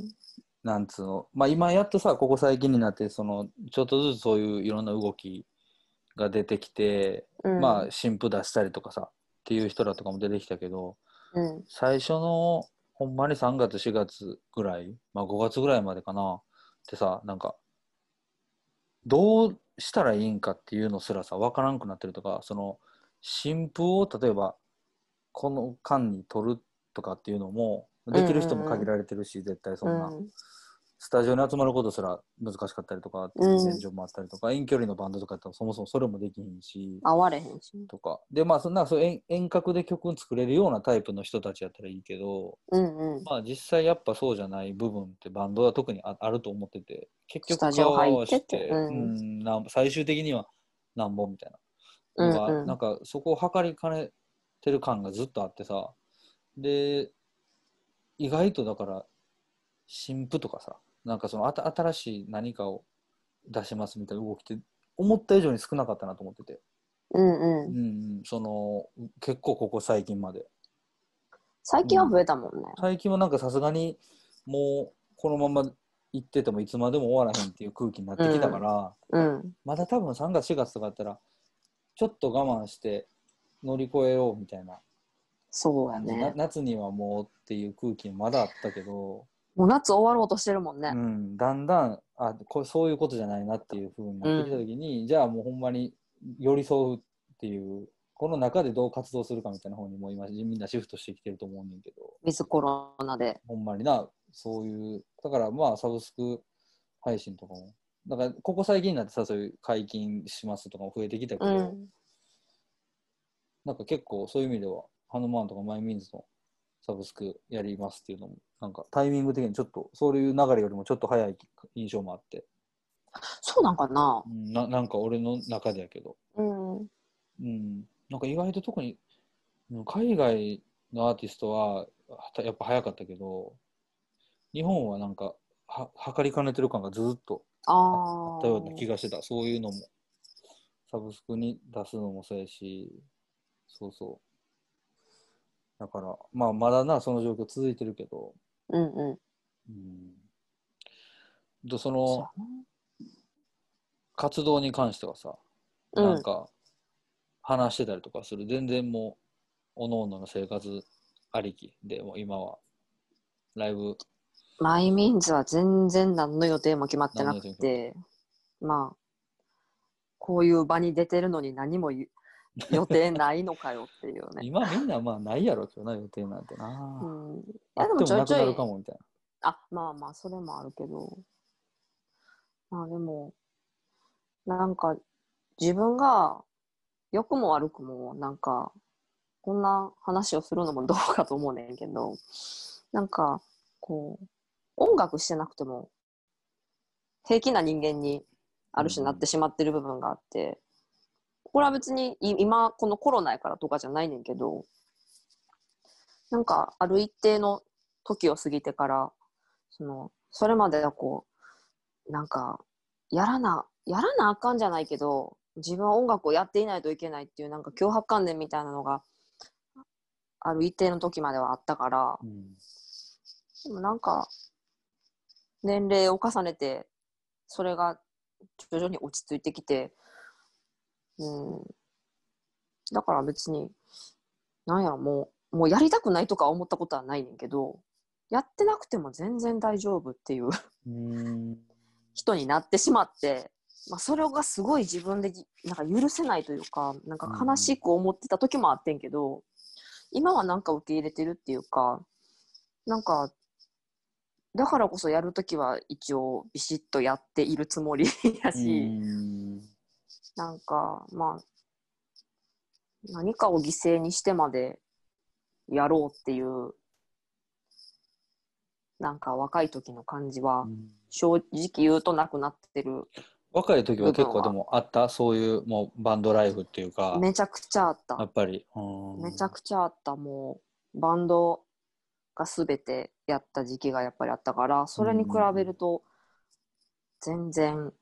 なんつうの、まあ今やっとさ、ここ最近になって、その、ちょっとずつそういういろんな動きが出てきて、うん、まあ新婦出したりとかさ、っていう人らとかも出てきたけど、うん。最初のほんまに3月4月ぐらい、まあ5月ぐらいまでかな。ってさなんかどうしたらいいんかっていうのすらさ分からんくなってるとかその新婦を例えばこの間に取るとかっていうのもできる人も限られてるし、絶対そんな、うんスタジオに集まることすら難しかったりとかっていううん現状もあったりとか、遠距離のバンドとかやったらそもそもそれもできひんし。会われへんし。とかでまあそんなそう遠遠隔で曲を作れるようなタイプの人たちやったらいいけどうんうん。まあ実際やっぱそうじゃない部分ってバンドは特にああると思ってて結局顔をてて。うん。うんなん最終的にはなんぼみたいな。うんうん。なんかそこを測りかねてる感がずっとあってさ。で意外とだから新婦とかさなんかそのあた新しい何かを出しますみたいな動きって思った以上に少なかったなと思ってて、うんうん。うんうん、その結構ここ最近まで最近は増えたもんね。最近はなんかさすがにもうこのまま行っててもいつまでも終わらへんっていう空気になってきたから、うん。まだ多分3月4月とかだったらちょっと我慢して乗り越えようみたいな、そうやなね。夏にはもうっていう空気まだあったけど、もう夏終わろうとしてるもんねう。ん、だんだんあこそういうことじゃないなっていう風になってきた時に、じゃあもうほんまに寄り添うっていうこの中でどう活動するかみたいな方にも今みんなシフトしてきてると思うねんけどウィズコロナで。ほんまになそういうだからまあサブスク配信とかもだからここ最近になってさそういう解禁しますとかも増えてきたけど、うん。なんか結構そういう意味ではハヌマーンとかマイミーンズのサブスクやりますっていうのもなんかタイミング的にちょっとそういう流れよりもちょっと早い印象もあって、そうなんかな。う。ん、ななんか俺の中でやけど。うん。うん、なんか意外と特にうん海外のアーティストははやっぱ早かったけど日本はなんかは測りかねてる感がずっと。あったような気がしてた。そういうのも。サブスクに出すのもそうやし。そうそうだからまあまだなその状況続いてるけど、うんうん。うん、とそそのう活動に関してはさ、やななんか話してたりとかする。全然もうおのおのの生活ありき。でもう今はライブ。マイミンズは全然何の予定も決まってなくて、まあ、こういう場に出てるのに何もゆ 予定ないのかよっていうね。今みんなまあないやろけどな予定なんてな、うん、いあやでもちょいちょい。るかもみたいあまあまあそれもあるけど。まあでもなんか自分が良くも悪くもなんかこんな話をするのもどうかと思うねんけど。なんかこう音楽してなくても平気な人間にある種なってしまってる部分があって、これは別に今このコロナやからとかじゃないねんけどなんかある一定の時を過ぎてからそのそれまではこうなんかやらなやらなあかんじゃないけど自分は音楽をやっていないといけないっていうなんか脅迫観念みたいなのがある一定の時まではあったから、うんでもなんか年齢を重ねてそれが徐々に落ち着いてきてうん。だから別になんやろもうもうやりたくないとか思ったことはないねんけどやってなくても全然大丈夫っていううん。人になってしまって、まあ、それがすごい自分でぎなんか許せないというかなんか悲しく思ってた時もあってんけど、今はなんか受け入れてるっていうかなんかだからこそやる時は一応ビシッとやっているつもりやし、うんなんかまあ何かを犠牲にしてまでやろうっていうなんか若い時の感じは正直言うとなくなってる。若い時は結構でもあった？そういうもうバンドライフっていうかめちゃくちゃあった。やっぱり。うん。めちゃくちゃあった。もうバンドが全てやった時期がやっぱりあったからそれに比べると全然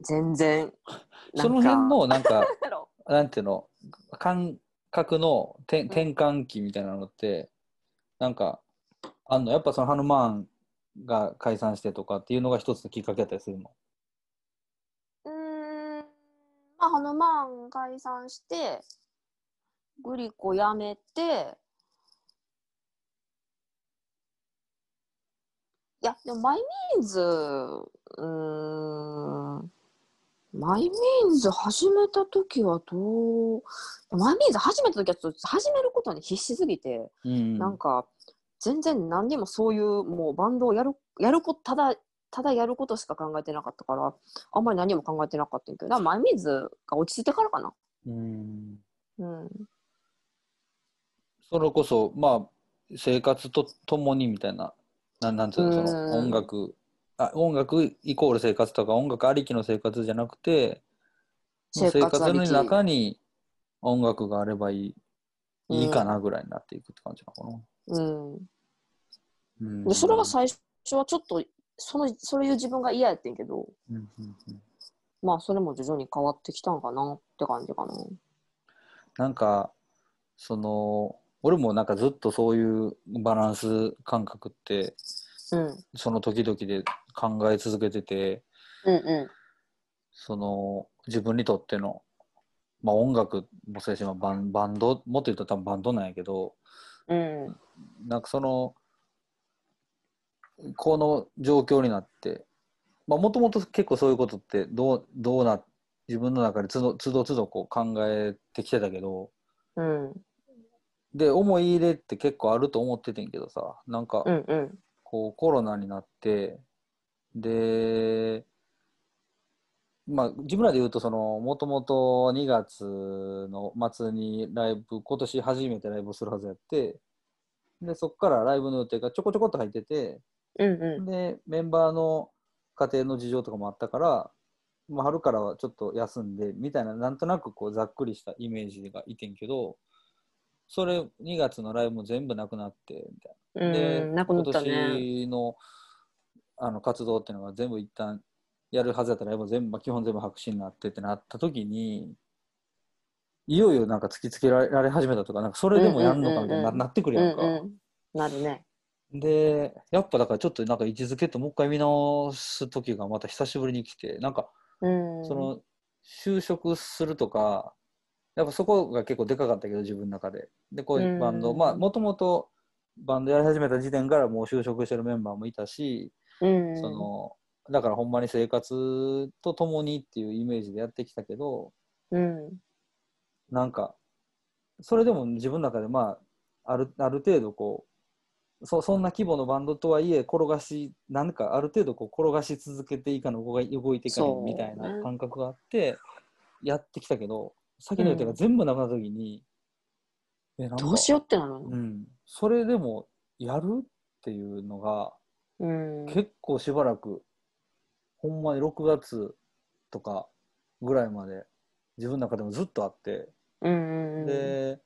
全然その辺のなんか なんていうの？感覚の転転換期みたいなのってなんかあんの？やっぱそのハヌマーンが解散してとかっていうのが一つのきっかけだったりするの？うん。まあハヌマーン解散してグリコやめていやでもマイミーンズうーんマイミーンズ始めた時はどうマイミーンズ始めた時はちょっと始めることに必死すぎて、うん。なんか全然何にもそういうもうバンドをやるやることただただやることしか考えてなかったからあんまり何も考えてなかったけどだからマイミーズが落ち着いてからかな。うん。うん。それこそまあ生活とともにみたいななんなんていうのそのうん。音楽あ音楽イコール生活とか音楽ありきの生活じゃなくて生活の中に音楽があればいいいいかなぐらいになっていくって感じなのかうん。な、うん。でそれが最初はちょっとそのそういう自分が嫌やってんけどうんうんうん。まあそれも徐々に変わってきたんかなって感じかな。なんかその俺もなんかずっとそういうバランス感覚ってうんその時々で考え続けててうんうその自分にとっての、まあ、音楽もそうやし、まあ、バンバンドもっと言うと多分バンドなんやけどんうんなんかそのこの状況になってもともと結構そういうことってどうどうな自分の中でつどつどつどこう考えてきてたけどうん。で思い入れって結構あると思っててんけどさなんかうんうん。こうコロナになってでまあ自分らで言うとそのもともと2月の末にライブ今年初めてライブをするはずやってでそこからライブの予定がちょこちょこっと入っててうんうん。でメンバーの家庭の事情とかもあったから、まあ、春からはちょっと休んでみたいななんとなくこうざっくりしたイメージがいてんけどそれ2月のライブも全部なくなってみたいな。で。今年のあの活動っていうのが全部一旦やるはずだったらライブも全部、まあ、基本全部白紙になってってなった時にいよいよなんか突きつけられ始めたとかなんかそれでもやんのかみたいにな,、なってくるやんか。うんうん。なるね。でやっぱだからちょっとなんか位置づけともう一回見直す時がまた久しぶりに来てなんかうん。その就職するとかやっぱそこが結構でかかったけど自分の中ででこういうバンド、うんまあもともとバンドやり始めた時点からもう就職してるメンバーもいたし、うん。そのだからほんまに生活とともにっていうイメージでやってきたけどうん。なんかそれでも自分の中でまああるある程度こうそそんな規模のバンドとはいえ転がしなんかある程度こう転がし続けていかの動いていかみたいな感覚があってやってきたけど先の予定が全部なくなった時に、えなんかどうしようってなの？うん、それでもやるっていうのがうん。結構しばらくほんまに6月とかぐらいまで自分の中でもずっとあって。で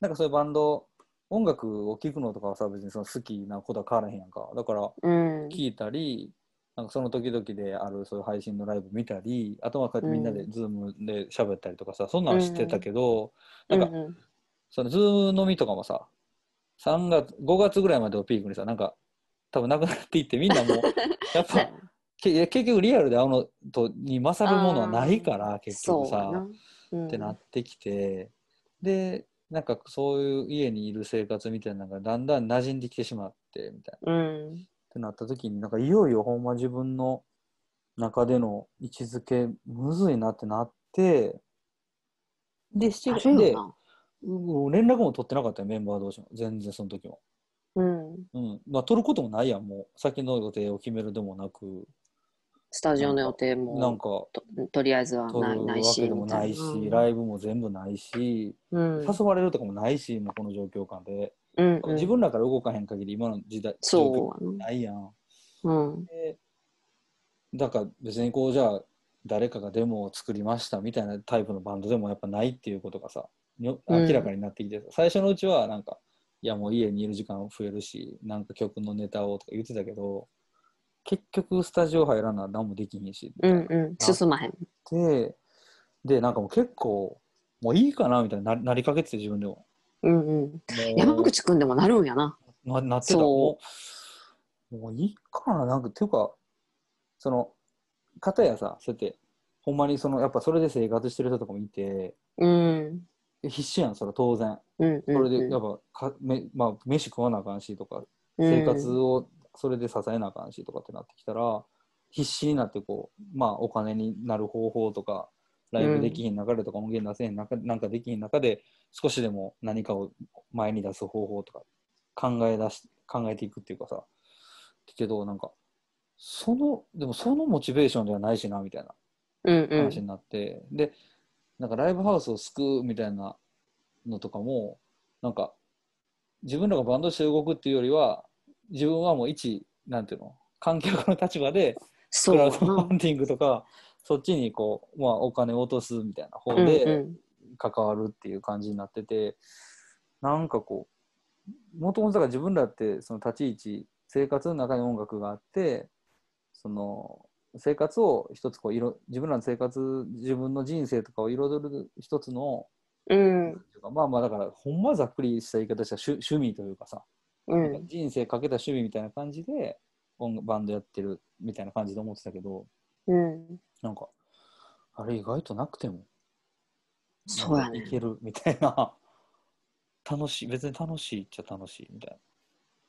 なんかそういうバンド音楽を聴くのとかはさ別にその好きなことは変わらへんやんかだからうん。聴いたりなんかその時々であるそういう配信のライブ見たりあとはこうやってみんなでうんズームで喋ったりとかさそんなんはしてたけど、なんかうんうん。そのズーム飲みとかもさ3月5月ぐらいまでをピークにさなんか多分なくなっていってみんなもう やっぱ結局リアルで会うのとに勝るものはないから結局さ。うんってなってきてでなんかそういう家にいる生活みたいなのがだんだん馴染んできてしまってみたいな。うん。ってなった時になんかいよいよほんま自分の中での位置づけむずいなってなってで7あ月で連絡も取ってなかったよメンバー同士も。全然その時も。な。うん。うん。まあ、取ることもないやんもう先の予定を決めるでもなく。スタジオの予定なんもかととりあえずはないないしけでもないし、ライブも全部ないし、うん。誘われるとかもないしもうこの状況下で、うんうん。自分らから動かへん限り今の時代そうやな。いやん。なうん。でだから別にこうじゃあ誰かがデモを作りましたみたいなタイプのバンドでもやっぱないっていうことがさ明らかになってきて、最初のうちはなんかいやもう家にいる時間増えるしなんか曲のネタをとか言ってたけど結局スタジオ入らな何もできひんしうんうん。進まへん。ででなんかもう結構もういいかなみたいにななりかけてて自分でもうんうん。山口くんでもなるんやな。ななってた？もう。もういいかな。なんかっていうかその片やさそうやってほんまにそのやっぱそれで生活してる人とかもいてうん。必死やんそれ当然。うんうんそれでやっぱかめ、まあ、飯食わなあかんしとか生活をそれで支えなあかんしとかってなってきたら、必死になってこうまあお金になる方法とかライブできひん中でとか音源出せへん中なんかできひん中で少しでも何かを前に出す方法とか考え出し考えていくっていうかさ。けどなんかそのでもそのモチベーションではないしなみたいなうんうん。話になって、でなんかライブハウスを救うみたいなのとかもなんか自分らがバンドとして動くっていうよりは自分はもう一なんていうの観客の立場でクラウドファンディングとかそっちにこう、まあ、お金を落とすみたいな方うんでうん関わるっていう感じになってて、なんかこうもともとだから自分らってその立ち位置生活の中に音楽があってその生活を一つこう色自分らの生活自分の人生とかを彩る一つのうん。まあまあだからほんまざっくりした言い方したら趣趣味というかさ、うん。人生かけた趣味みたいな感じで音楽バンドやってるみたいな感じで思ってたけどうん。なんかあれ意外となくてもそうやねいけるみたいな。楽しい。別に楽しいっちゃ楽しいみたいな。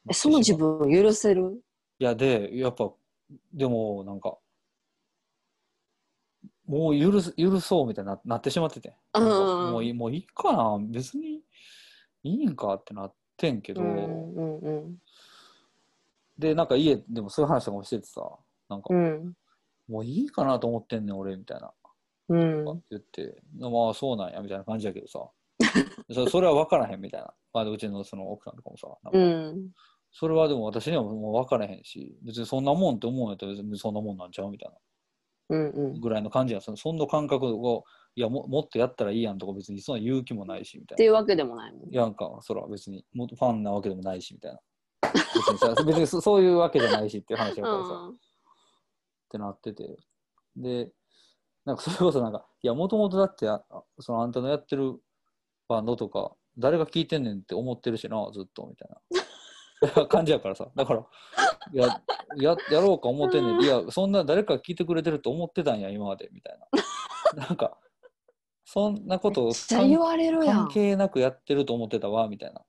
えその自分を許せる？いやでやっぱでもなんかもう許す許そうみたいにななってしまってて、もういいもういいかな。別にいいんかってなってんけど、うんうんうん。でなんか家でもそういう話とかもしててさ。なんか、うん。もういいかなと思ってんねん俺みたいなうん。言って、まあそうなんやみたいな感じやけどさ。そそれは分からへんみたいな、まあ、うちのその奥さんとかもさなんか。うん。それはでも私にはもう分からへんし別にそんなもんって思うんやったら別にそんなもんなんちゃうみたいな。うんうん。ぐらいの感じやそのそんな感覚をいやももっとやったらいいやんとか別にそんな言う気もないしみたいな。っていうわけでもないもんいやなんかそら別にもファンなわけでもないしみたいな。別にさ別にそそういうわけじゃないしっていう話だからさ、うん。ってなってて。でなんか それこそなんかいやもともとだってあそのあんたのやってるバンドとか誰が聴いてんねんって思ってるしなずっとみたいな。感じやからさ。だからいや ややろうか思ってんねん。いやそんな誰か聞いてくれてると思ってたんや今までみたいな。なんかそんなことを関係なくやってると思ってたわみたいな。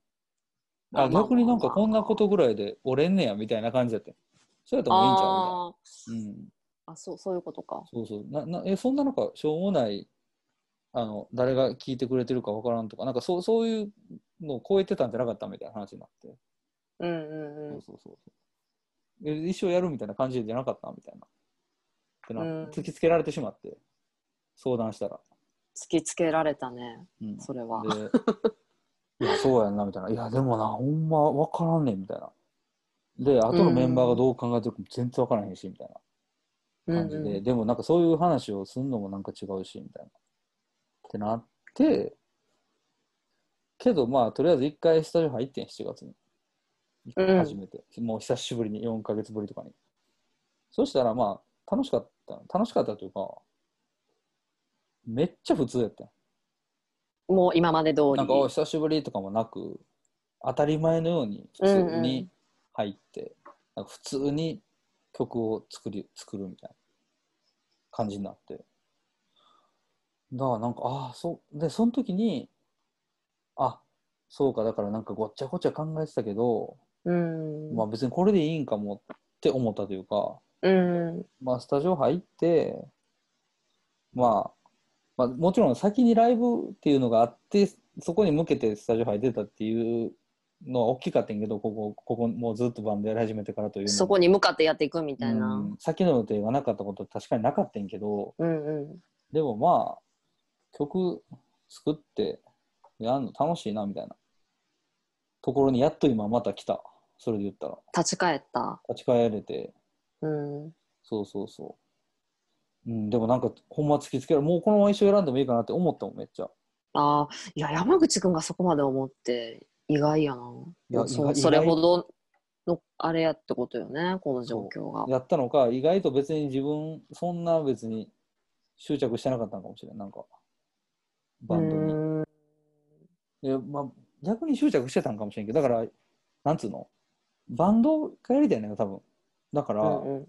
あ逆になんかこんなことぐらいで折れんねやみたいな感じだってそうやったらもういいんちゃうみたいな。うんあそうそういうことかそうそう。ななえそんななんかしょうもないあの誰が聞いてくれてるかわからんとか、なんかそうそういうのを超えてたんじゃなかったみたいな話になって。うんうんうんそうそうそうそうえ一生やるみたいな感じじゃなかったみたいな。ってな、うん突きつけられてしまって、相談したら。突きつけられたねうん、それはで、いや、そうやんなみたいな。いや、でもな、ほんまわからんねんみたいな。で、後のメンバーがどう考えてるかも全然わからへんし、みたいな。感じで、うん。うんで。もなんかそういう話をするのもなんか違うしみたいな。ってなってけどまあとりあえず一回スタジオ入ってん7月に。うん。初めて、もう久しぶりに4ヶ月ぶりとかに。そしたらまあ楽しかった。楽しかったというかめっちゃ普通やった。んもう今まで通り。なんかお久しぶりとかもなく当たり前のように普通に入って、なんか普通に曲を作り作るみたいな感じになって。だからなんかああそう。でその時にあそうかだからなんかごっちゃごちゃ考えてたけど、うん。まあ別にこれでいいんかもって思ったというか、うん。まあスタジオ入ってまあまあ、もちろん先にライブっていうのがあってそこに向けてスタジオ入ってたっていうのは大きかったんやけどここここもうずっとバンドやり始めてからというそこに向かってやっていくみたいな。うん。先の予定がなかったことは確かになかったんやけどうんうん。でもまあ曲作ってやんの楽しいなみたいな。ところにやっと今また来た。それで言ったら。立ち返った。立ち返れて。うん。そうそうそう、うん、でもなんかほんま突きつけるもうこのまま一生選んでもいいかなって思ったもんめっちゃ。ああいや山口くんがそこまで思って意外やな。そそれほどのあれやってことよねこの状況が。やったのか意外と別に自分そんな別に執着してなかったのかもしれないなんかバンドに。うん。いや、まあ、逆に執着してたんかもしれんけどだからなんつうの？バンドがやりたいのよ多分。だから、うんうん。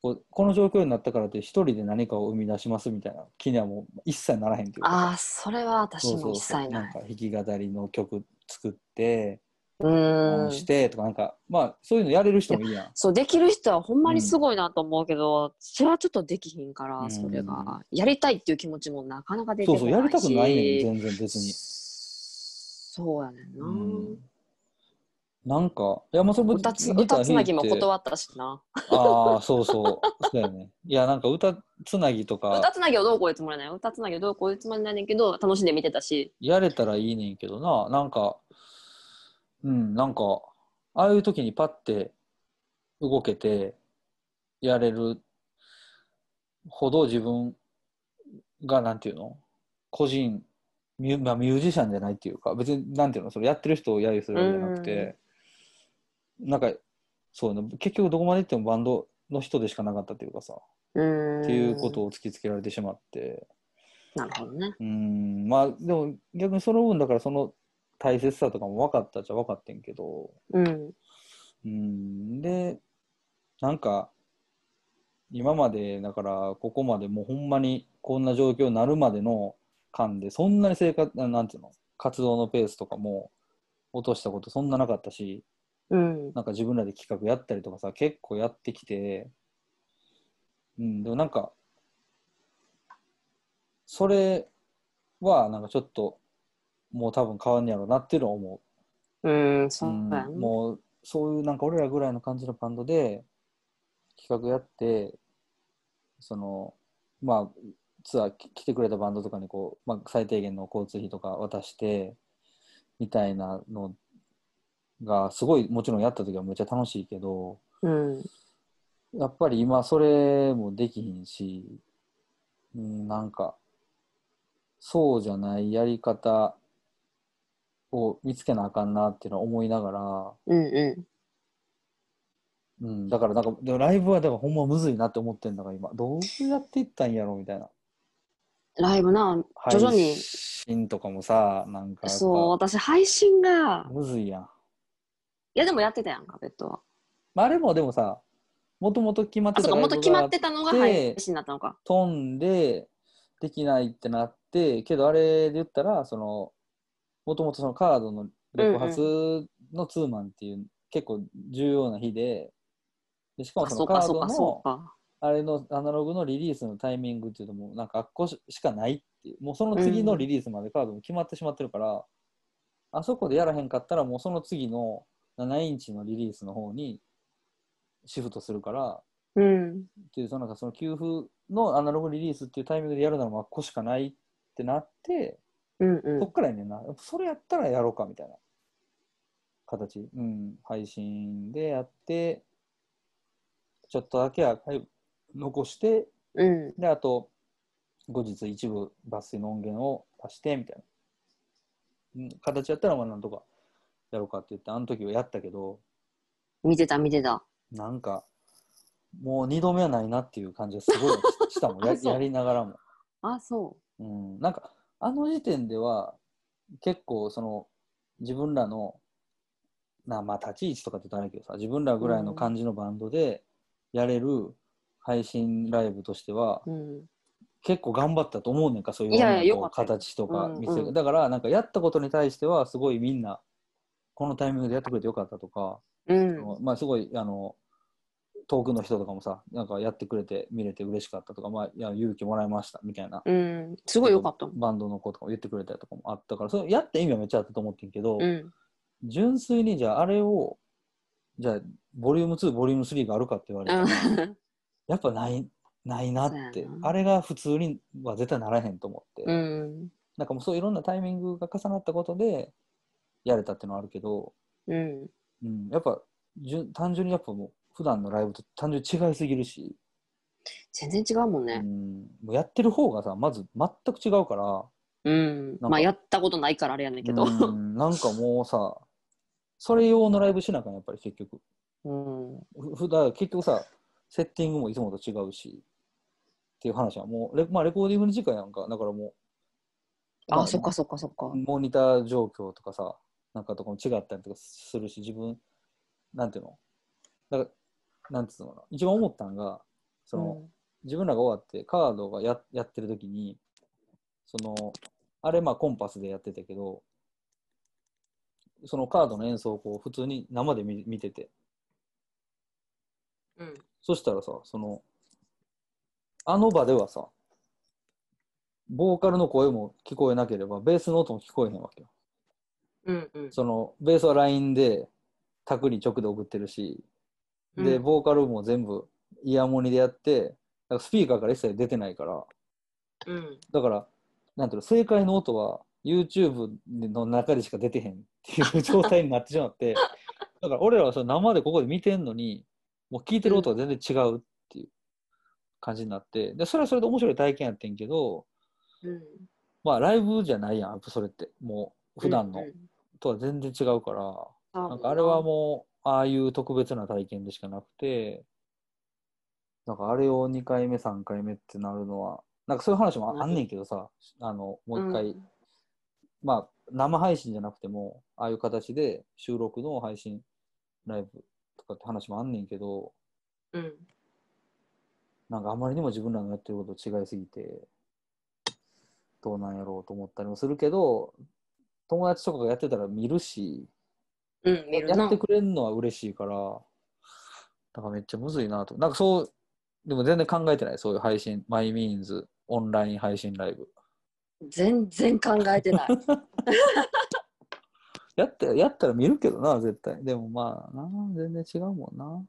こうこの状況になったからって一人で何かを生み出しますみたいな気にはもう一切ならへんっていうかああそれは私も一そうな切なんいか弾き語りの曲作ってう音んしてとかなんかまあそういうのやれる人もいいやん。そうできる人はほんまにすごいなと思うけど、それはちょっとできひんから、うん。それがやりたいっていう気持ちもなかなか出てこないし。そうそうやりたくないねん全然別に、そうやねんな、うん、なんかいやもうそれ歌つ歌つなぎも断ったしな。ああそうそう。そうだよねいやなんか歌つなぎと歌かつなぎをどうこういうつもりないよ歌つなぎをどうこういうつもりないねんけど楽しんで見てたし。やれたらいいねんけどな。なんかうんなんかああいう時にパッて動けてやれるほど自分がなんていうの？個人ミュ,、まあ、ミュージシャンじゃないっていうか別になんていうの？それやってる人を揶揄するわけじゃなくて、なんかそうね。結局どこまで行ってもバンドの人でしかなかったっていうかさ、うーんっていうことを突きつけられてしまって。なるほどね。うん。まあでも逆にその分だからその大切さとかも分かったっちゃ分かってんけど。うん。うん。でなんか今までだからここまでもうほんまにこんな状況になるまでの間でそんなに生活なんていうの？活動のペースとかも落としたことそんななかったしうん。なんか自分らで企画やったりとかさ結構やってきてうんでもなんかそれはなんかちょっともう多分変わんねやろうなっていうのは思うん、う、そううん。もうそういうなんか俺らぐらいの感じのバンドで企画やってそのまあツアーき来てくれたバンドとかにこう、まあ、最低限の交通費とか渡してみたいなのがすごいもちろんやった時はめっちゃ楽しいけどうん。やっぱり今それもできひんし、うん、なんかそうじゃないやり方を見つけなあかんなっていうのは思いながら、うんううん、だからなんかでもライブはだからほんまむずいなって思ってんだから今どうやっていったんやろうみたいなん。ライブな、徐々に配。信とかもさなんかそう、私配信が、むずいやん、いやでもやってたやんか、ベッドは。まあ、あれもでもさもともと決まってた決まがってたのがで配信になったのか。飛んでできないってなってけどあれで言ったらそのもともとそのカードのレコ発のツーマンっていう結構重要な日ででしかもあ、そのカードの。あれのアナログのリリースのタイミングっていうのもなんかあっこししかないっていうもうその次のリリースまでカードも決まってしまってるから、あそこでやらへんかったらもうその次の7インチのリリースの方にシフトするからうん。っていうそのなんかその給付のアナログリリースっていうタイミングでやるならまあこしかないってなって、うんうそっからやねんなそれやったらやろうかみたいな形、うん、配信でやってちょっとだけアーカイブ残してん。うん。であと後日一部抜粋の音源を足してみたいな、うん、形やったらまあなんとかやろうかって言ってあの時はやったけど見てた、見てた。なんかもう二度目はないなっていう感じがすごいししたもん ややりながらも。あ、そうん、なんかあの時点では結構その自分らのなまあ立ち位置とかって言ったらあれだけどさ自分らぐらいの感じのバンドでやれる配信ライブとしてはう。うん。結構頑張ったと思うねんかそういう形とかうん見せる、うんだからなんかやったことに対してはすごいみんなこのタイミングでやってくれてよかったとか、うん。まあすごいあの遠くの人とかもさなんかやってくれて見れて嬉しかったとか、まあ、いや勇気もらいましたみたいなうん。すごい良かった。バンドの子とかも言ってくれたりとかもあったからそれやった意味はめっちゃあったと思ってんけど、うん。純粋にじゃああれをじゃあボリューム2ボリューム3があるかって言われたら、やっぱないないなってあれが普通には絶対ならへんと思って、うん。なんかもうそういろんなタイミングが重なったことでやれたっていうのはあるけど、うん。うん、やっぱ単純にやっぱもう普段のライブと単純に違いすぎるし、全然違うもんうね。ん、もうやってる方がさまず全く違うからうん。まあ、やったことないからあれやねんけど。うんなんかもうさそれ用のライブしなあかんやっぱり結局うん。ふふだ結局さセッティングもいつもと違うしっていう話はもうレ,、まあ、レコーディングの時間やんかだからもうまあ、そっかそっかそっか。モニター状況とかさなんかとかも違ったりとかするし自分なんていうの？だからなんていうのかな？一番思ったんがその、自分らが終わってカードがややってる時にそのあれまあコンパスでやってたけどそのカードの演奏をこう普通に生で見見てて。うん。そしたらさそのあの場ではさボーカルの声も聞こえなければベースの音も聞こえへんわけようん。うん。そのベースは LINE で卓に直で送ってるしで、うんボーカルも全部イヤモニでやってスピーカーから一切出てないからうん。だから、なんていうの、正解の音は YouTube の中でしか出てへんっていう 状態になってしまって、だから俺らはその生でここで見てんのに、もう聞いてる音が全然違うっていう感じになって、で、それはそれで面白い体験やってんけど、うん。まあライブじゃないやん、それって。もう普段のうんとは全然違うから、うんなんかあれはもう、ああいう特別な体験でしかなくて、なんかあれを2回目、3回目ってなるのは、なんかそういう話もああんねんけどさ、あの、もう一回、まあ、生配信じゃなくても、ああいう形で収録の配信ライブとかって話もあんねんけど、うん。なんかあまりにも自分らのやってることと違いすぎて、どうなんやろうと思ったりもするけど、友達とかがやってたら見るし、うん。見るなやって。くれるのは嬉しいから、だからめっちゃむずいなと。なんかそう、でも全然考えてない、そういう配信、マイミーンズ、オンライン配信ライブ。全然考えてない。やったやったら見るけどな、絶対。でもまあな、全然違うもんな。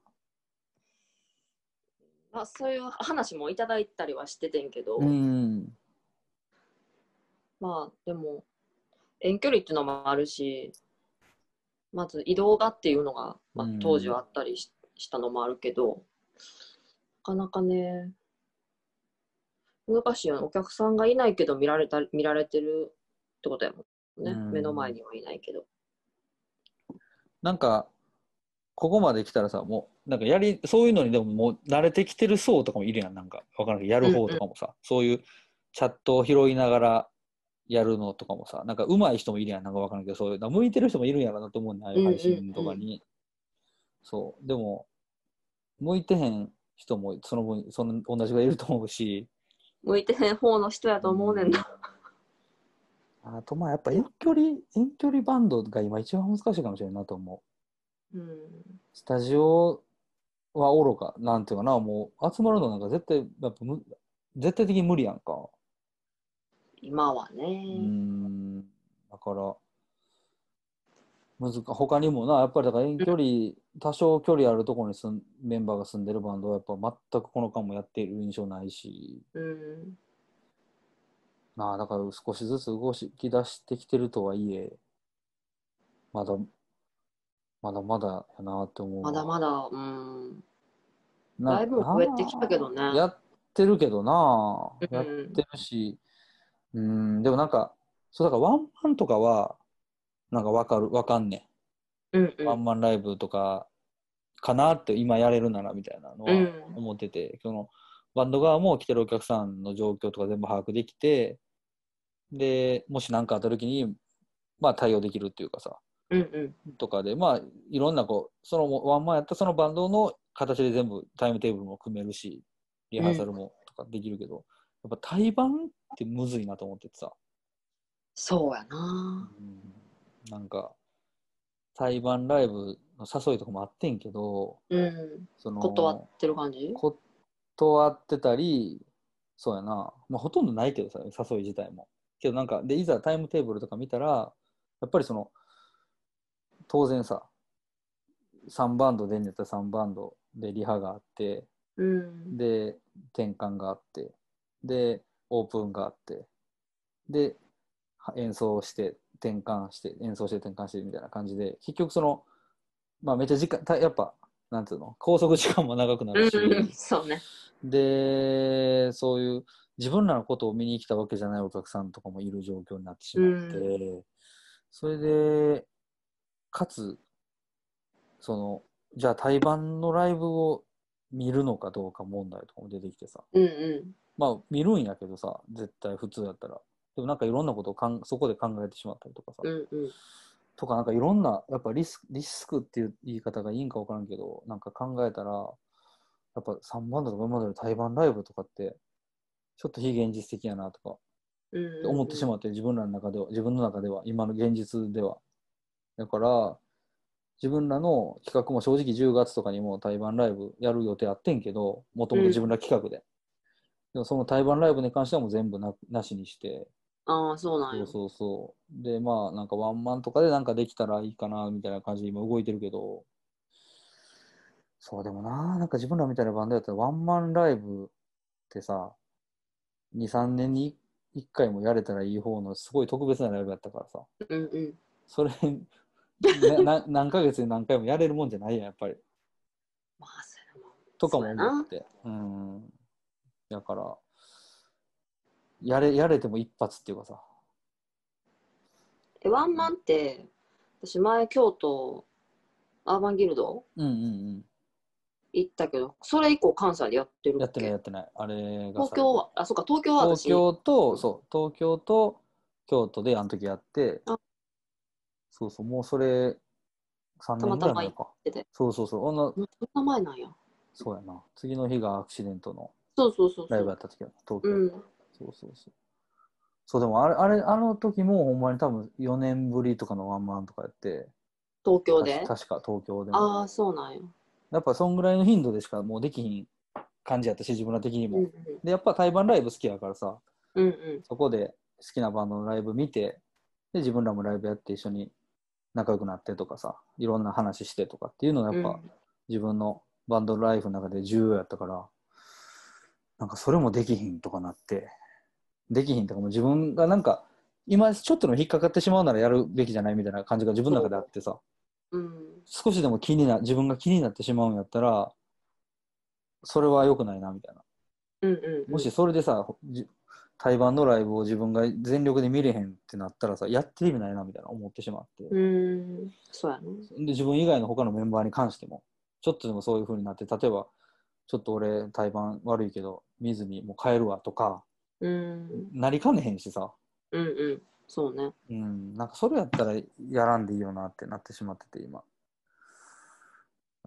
まあ、そういう話もいただいたりはしててんけど、うん。まあでも遠距離っていうのもあるしまず移動がっていうのが、まあうん、当時はあったりし,、したのもあるけどなかなかね難しいよね。お客さんがいないけど見られた見られてるってことやもんね、うん。目の前にはいないけど。なんか、ここまで来たらさ、もう、なんかやり、そういうのにでももう慣れてきてる層とかもいるやん、なんか、わからんけど、やる方とかもさ、そういうチャットを拾いながらやるのとかもさ、なんか上手い人もいるやん、なんかわからんけど、そういう、向いてる人もいるんやろなと思うね、ああいう配信とかに。そう、でも、向いてへん人もその分、その同じがいると思うし、向いてへん方の人やと思うねんな、あとまあやっぱ遠距離、遠距離バンドが今一番難しいかもしれんなと思う。うん、スタジオはおろか、なんていうかな、もう集まるのなんか絶対、やっぱむ絶対的に無理やんか。今はうね、ん、だから、難か他にもな、やっぱりだから遠距離、多少距離あるところに住んメンバーが住んでるバンドはやっぱ全くこの間もやっている印象ないし、うん、なあ、だから少しずつ動き出してきてるとはいえ、まだ、まだまだやなって思う。わ。まだまだ、うん、なだいぶ増えてきたけどね。やってるけどな、うん。やってるし、うん、でもなんか、そうだからワンマンとかは、なんかわかる、わかんねうんうん。ワンマンライブとか、かなって今やれるならみたいなのはうん。思ってて、そのバンド側も来てるお客さんの状況とか全部把握できて、で、もし何かあった時に、まあ対応できるっていうかさ、うんうん。とかで、まあ、いろんなこう、そのワンマンやったそのバンドの形で全部タイムテーブルも組めるし、リハーサルもとかできるけど、やっぱ対バンってむずいなと思っててさ、そうやな。うん。なんか、対バンライブの誘いとかもあってんけど、うん。その断ってる感じ？断ってたり、そうやな、まあ、ほとんどないけどさ、誘い自体も。けどなんか、で、いざタイムテーブルとか見たら、やっぱりその、当然さ、3バンド出んやったら3バンドでリハがあって、うん。で、転換があって、で、オープンがあって、で、は演奏して、転換して、演奏して転換してみたいな感じで、結局その、まあめっちゃ時間、たやっぱ、なんていうの、拘束時間も長くなるし、うんそうね。で、そういう自分らのことを見に来たわけじゃないお客さんとかもいる状況になってしまって、うそれで、かつ、その、じゃあ対バンのライブを見るのかどうか問題とかも出てきてさ、うんうまあ見るんやけどさ、絶対普通やったら。でもなんかいろんなことをかんそこで考えてしまったりとかさ、んうんうんとかなんかいろんな、やっぱリスク、リスクっていう言い方がいいんか分からんけど、なんか考えたら、やっぱ3バンドとか今までの対バンライブとかって、ちょっと非現実的やなとか思ってしまって、自分らの中では、自分の中では、今の現実では。だから、自分らの企画も正直10月とかにも対バンライブやる予定あってんけど、もともと自分ら企画で。でもその対バンライブに関してはもう全部ななしにして、ああそうなんやそうそうそう。で、まあ、なんかワンマンとかでなんかできたらいいかな、みたいな感じで今動いてるけど、そうでもな、なんか自分らみたいなバンドやったらワンマンライブってさ、2、3年に1回もやれたらいい方のすごい特別なライブやったからさ、うんうんそれ、なな 何ヶ月に何回もやれるもんじゃないやん、やっぱり。まあそうやなとかも思って。うん。だから、やれ、やれても一発っていうかさ、えワンマンって私前京都アーバンギルド？うんうんうん。行ったけどそれ以降関西でやってるやってないやってない。あれが東京はあそうか東京は私。東京と、そう、東京と京都であの時やって。あ、そうそう、もうそれ3年ぐらい前か。てて。そうそうそう、あんなうんそんな前なんや。そうやな。次の日がアクシデントのそうそうそうそライブうやった時やな、東京。うん。そうそうそう。そう、でもあれ、あれ、あの時もほんまに多分4年ぶりとかのワンマンとかやって、東京で？確か東京でも。ああそうなんや。やっぱそんぐらいの頻度でしかもうできひん感じやったし、自分ら的にも。うんで、やっぱ対バンライブ好きやからさ、うんうん。そこできなバンドのライブ見てで自分らもライブやって一緒に仲良くなってとかさいろんな話してとかっていうのがやっぱ、うん。自分のバンドライフの中で重要やったからなんかそれもできひんとかなって。できひんとかも自分がなんか今ちょっとでも引っかかってしまうならやるべきじゃないみたいな感じが自分の中であってさ。うん。少しでも気にな自分が気になってしまうんやったらそれは良くないなみたいな。うんうんもしそれでさじ対バンのライブを自分が全力で見れへんってなったらさやってる意味ないなみたいな思ってしまって、うん。そうやね。で自分以外の他のメンバーに関してもちょっとでもそういう風になって例えばちょっと俺対バン悪いけど見ずにもう帰るわとかうん。なりかねへんしさ、うんうん。そうね。うん、なんかそれやったらやらんでいいよなってなってしまってて今。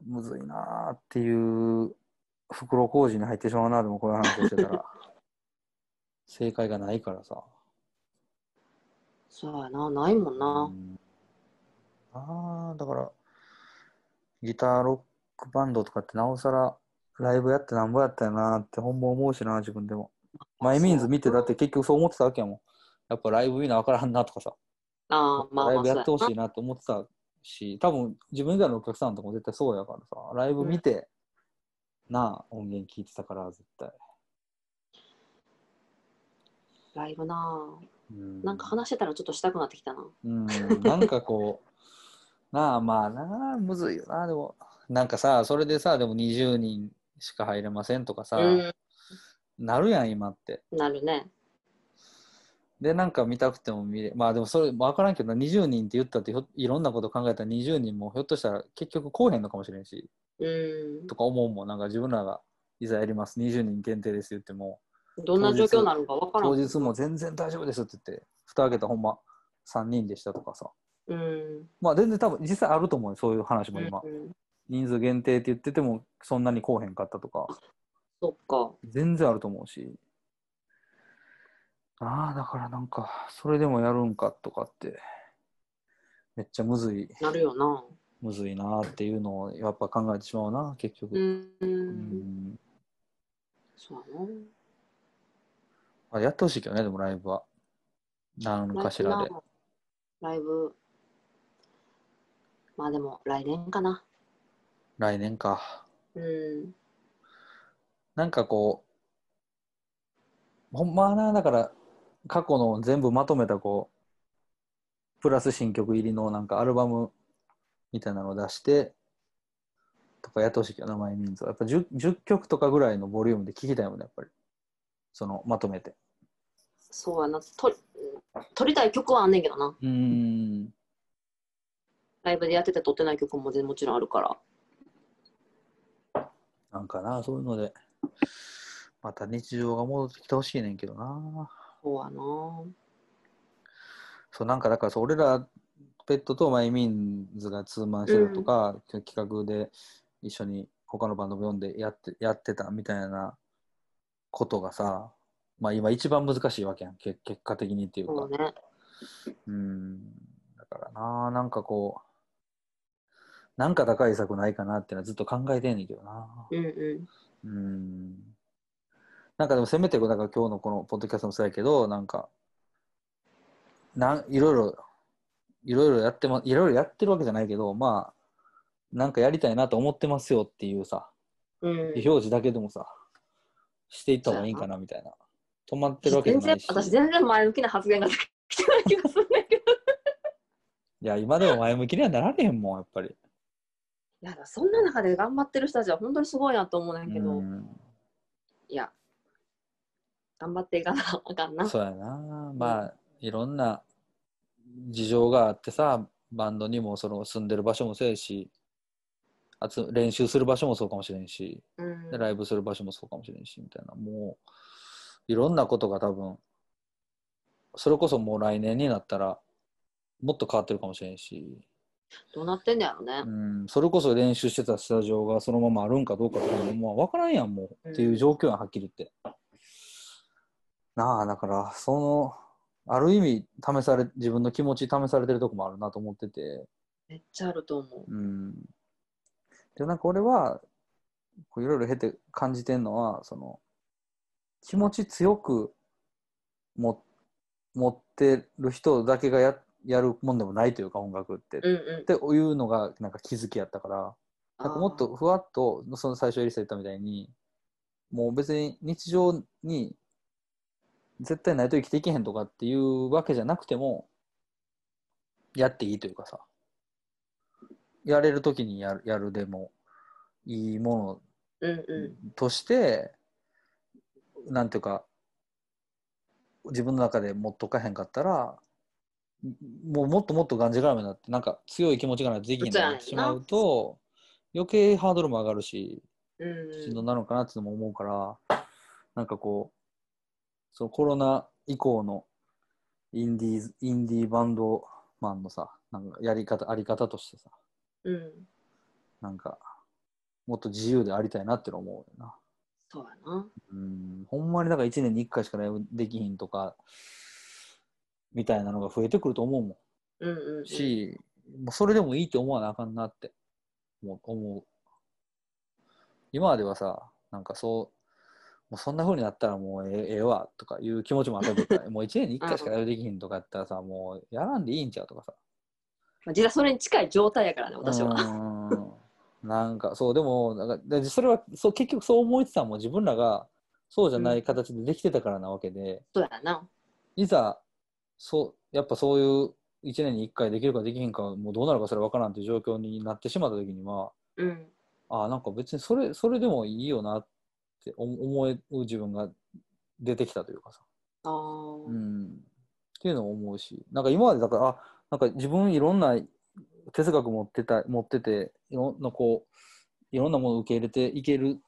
むずいなーっていう袋小路に入ってしまうなでもこういう話をしてたら。正解がないからさ。そうやなないもんな。うん。ああだからギターロックバンドとかってなおさらライブやってなんぼやったよなってほんま思うしな自分でも。マイミーンズ見てだって結局そう思ってたわけやもん。やっぱライブ見な分からんなとかさ。ああまあライブやってほしいなって思ってたし多分自分以外のお客さんとかも絶対そうやからさ。ライブ見て、なあ音源聞いてたから絶対、ライブなうん。なんか話してたらちょっとしたくなってきたな。うん、なんかこう、なあまあなあ、むずいよな、でも、なんかさ、それでさ、でも20人しか入れませんとかさ、うん。なるやん、今って。なるね。で、なんか見たくても見れ、まあでもそれ分からんけど、20人って言ったっていろんなこと考えたら20人もひょっとしたら結局来おへんのかもしれんし、うん。とか思うもん、なんか自分らがいざやります、20人限定ですって言っても、どんな状況になるかわからん。当日も全然大丈夫ですって言って、蓋開けたらほんま3人でしたとかさ。うん。まあ全然多分実際あると思うよ、そういう話も今。うん人数限定って言っててもそんなに来おへんかったとか。そっか。全然あると思うし。ああだからなんかそれでもやるんかとかって。めっちゃむずい。なるよな。むずいなっていうのをやっぱ考えてしまうな結局、うん。うん。そうやな。まあ、やってほしいけどねでもライブは。何かしらで。ライブ。まあでも来年かな来年か。うん。なんかこうほんまはなだから過去の全部まとめたこうプラス新曲入りのなんかアルバムみたいなのを出してとかやってほしいけどなマイミンズは。やっぱ 10, 10曲とかぐらいのボリュームで聴きたいもんねやっぱり。そのまとめて。そうやな。と撮りたい曲はあんねんけどな。うーん。ライブでやってて撮ってない曲ももちろんあるからなんかなそういうので。また日常が戻ってきてほしいねんけどな。そうやな。そうなんかだからそう俺らペットとマイミンズがツーマンしてるとか、企画で一緒に他のバンドも読んでやってやってたみたいなことがさまあ今一番難しいわけやん。け結果的にっていうか。そうね。うん。だからななんかこうなんか高い策ないかなってのはずっと考えてんねんけどな。うん。うんうんなんかでもせめてだから今日のこのポッドキャストもそうやけどなんかなんいろいろいろいろやってまいろいろやってるわけじゃないけどまあなんかやりたいなと思ってますよっていうさうん。意表示だけでもさしていった方がいいんかなみたいな。止まってるわけじゃないし。私全然前向きな発言ができてない気がするんだけど。いや今でも前向きにはなられへんもんやっぱりいやそんな中で頑張ってる人たちは本当にすごいなと思うんだけど、うん。いや頑張っていかなあかんな。そうやな。まあいろんな事情があってさバンドにもその住んでる場所もそうやしあつ練習する場所もそうかもしれんしうん。でライブする場所もそうかもしれんしみたいな。もういろんなことが多分それこそもう来年になったらもっと変わってるかもしれんし、どうなってんねやろねう、ん、それこそ練習してたスタジオがそのままあるんかどうかとかももう分からんやんもうっていう状況やんはっきり言って。なあだからそのある意味試され自分の気持ち試されてるとこもあるなと思ってて。めっちゃあると思うん、でなんか俺はこういろいろ経て感じてるのはその気持ち強く持持ってる人だけがややるもんでもないというか音楽って、っうんうん。ていうのがなんか気づきやったから。なんかもっとふわっとその最初エリサ言ったみたいにもう別に日常に絶対ないと生きていけへんとかっていうわけじゃなくてもやっていいというかさ。やれる時にやるやるでもいいもうんのうとして、なんていうか自分の中で持っとかへんかったらもうもっともっとがんじがらめになってなんか強い気持ちがないとできなってしまうと余計ハードルも上がるししんどなのかなっていうのも思うからなんかこうそのコロナ以降のインディーズインディーバンドマンのさなんかやり方あり方としてさうん。なんかもっと自由でありたいなっての思うよな。そうやな。うんほんまになんか1年に1回しかライブできひんとかみたいなのが増えてくると思うもうんうんうんん。し、もうそれでもいいって思わなあかんなって思う思う今まではさなんかそうもうそんな風になったらもうええええわとかいう気持ちもあったけど もう1年に1回しかライブできひんとかやったらさもうやらんでいいんちゃうとかさまあ実はそれに近い状態やからね、私は。は。なんかそうでもなんかでそれはそう結局そう思いてたのも自分らがそうじゃない形でできてたからなわけで、そうやな。いざそうやっぱそういう1年に1回できるかできひんかもうどうなるかそれ分からんという状況になってしまった時にはうん。ああなんか別にそれそれでもいいよなって思思える自分が出てきたというかさ、ああ。うん、っていうのも思うしなんか今までだからあなんか自分いろんな哲学持ってた持ってていろんなこういろんなものを受け入れていける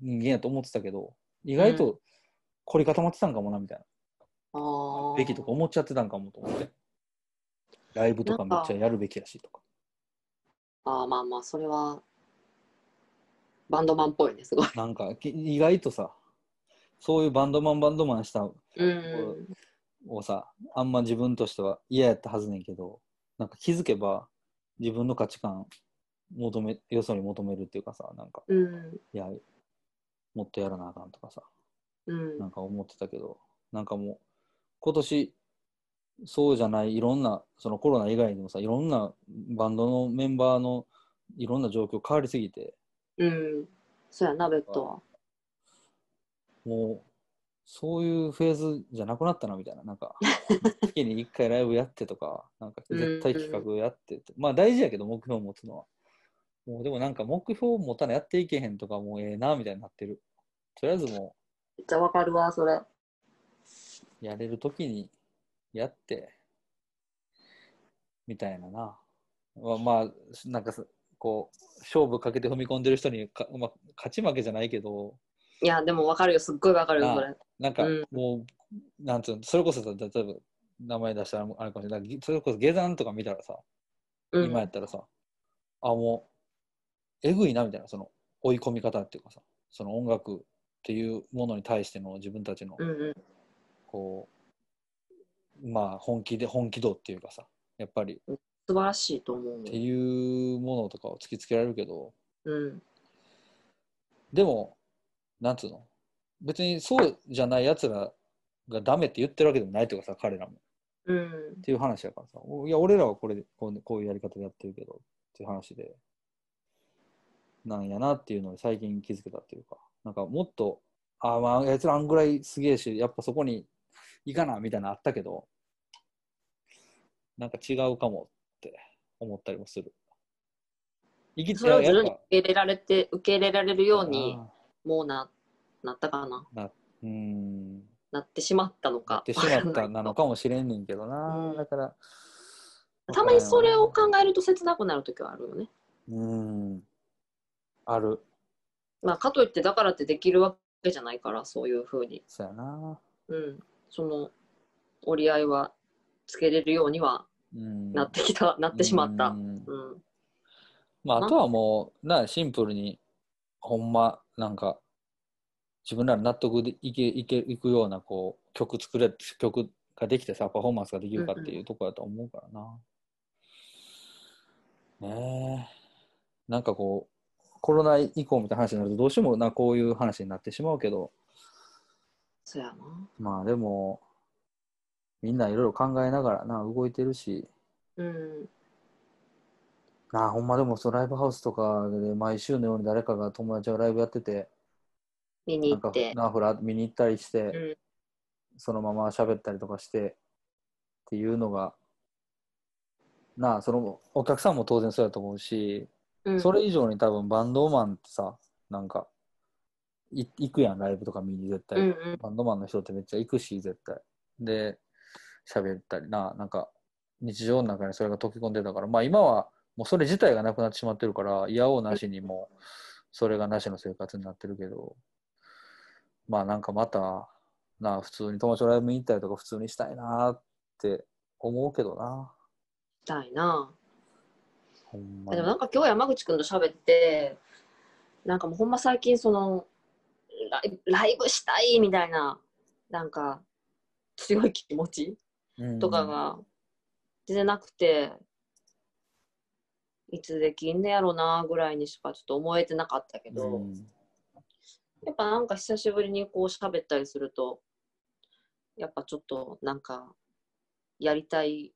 人間やと思ってたけど意外と凝り固まってたんかもなみたいな。べきとか思っちゃってたんかもと思ってライブとかめっちゃやるべきやしとかああ、まあまあ、それは、バンドマンっぽいね、すごい。なんかき意外とさそういうバンドマンバンドマンしたうん。をさあんま自分としては嫌やったはずねんけどなんか気づけば自分の価値観求めよそに求めるっていうかさなんかうん。いやもっとやらなあかんとかさうん。なんか思ってたけどなんかもう今年そうじゃないいろんなそのコロナ以外にもさいろんなバンドのメンバーのいろんな状況変わりすぎて。うん。そうやな、ベッドは。もうそういうフェーズじゃなくなったなみたいな。なんか 月に1回ライブやってとかなんか絶対企画やってって。まあ大事やけど目標を持つのは。もうでもなんか目標を持たなやっていけへんとかもうええなみたいになってる。とりあえずもめっちゃわかるわ、それ。うやれる時にやってみたいななまあまあなんかさこう勝負かけて踏み込んでる人にか、まあ、勝ち負けじゃないけどいや、でもわかるよ、すっごいわかるよ、それ。なんかうんもう、なんつうの、それこそさ、例えば名前出したらあれかもしれない。それこそ下山とか見たらさ、うん。今やったらさ、あ、もう、えぐいなみたいな、その追い込み方っていうかさ、その音楽っていうものに対しての自分たちの。こう、まあ、本気で、本気度っていうかさ、やっぱり、っ素晴らしいと思う。ていうものとかを突きつけられるけど、うん。でも、なんつうの、別にそうじゃないやつらがダメって言ってるわけでもないとかさ、彼らも。うんっ。ていう話やからさ、おいや、俺らはこれでこうこういうやり方でやってるけどっていう話で、なんやなっていうのに最近気づけたっていうか、なんかもっと、ああ、まあ、あいつらあんぐらいすげえし、やっぱそこに行かなみたいなのあったけど、なんか違うかもって思ったりもする。生きそれを徐々にやっ受け入れられて、受け入れられるよぱうに、あもうな、なったかな。ーなうーん、なってしまったのか。なってしまったなのかもしれんねんけどな、うんだから。たまにそれを考えると切なくなるときはあるよね。うん、ある。まあ、かといって、だからってできるわけじゃないから、そういうふうに。そうやな。うん。その、折り合いはつけれるようにはうんなってきた、なってしまったう。んうん。まあ、あとはもう、な、シンプルに、ほんま、なんか、自分らの納得でいけいけいくような、こう、曲作れ、曲ができてさ、パフォーマンスができるかっていうところだと思うからな。ねえ。なんかこう、コロナ以降みたいな話になると、どうしてもな、こういう話になってしまうけど、そうやな。まあでも、みんないろいろ考えながらな、動いてるし、うん。なあ、ほんまでもそうライブハウスとかで毎週のように誰かが友達がライブやってて、見に行って。なフラ見に行ったりして、うん。そのまま喋ったりとかしてっていうのが、なあ、そのお客さんも当然そうやと思うし、うん、それ以上に多分バンドマンってさ、なんか、い行くやん、ライブとか見に絶対。うんうん。バンドマンの人ってめっちゃ行くし、絶対。で、喋ったりな、なんか、日常の中にそれが溶け込んでたから、まあ今はもうそれ自体がなくなってしまってるから、いやおうなしにも、それがなしの生活になってるけど、まあなんかまた、なあ、普通に友達とライブ見に行ったりとか普通にしたいなって思うけどな。したいな。でもなんか今日山口くんと喋って、なんかもうほんま最近その、ライライブしたいみたいな、なんか強い気持ちうんとかが出てなくて、いつできんねやろなぐらいにしかちょっと思えてなかったけど、うんやっぱなんか久しぶりにこう喋ったりすると、やっぱちょっとなんかやりたい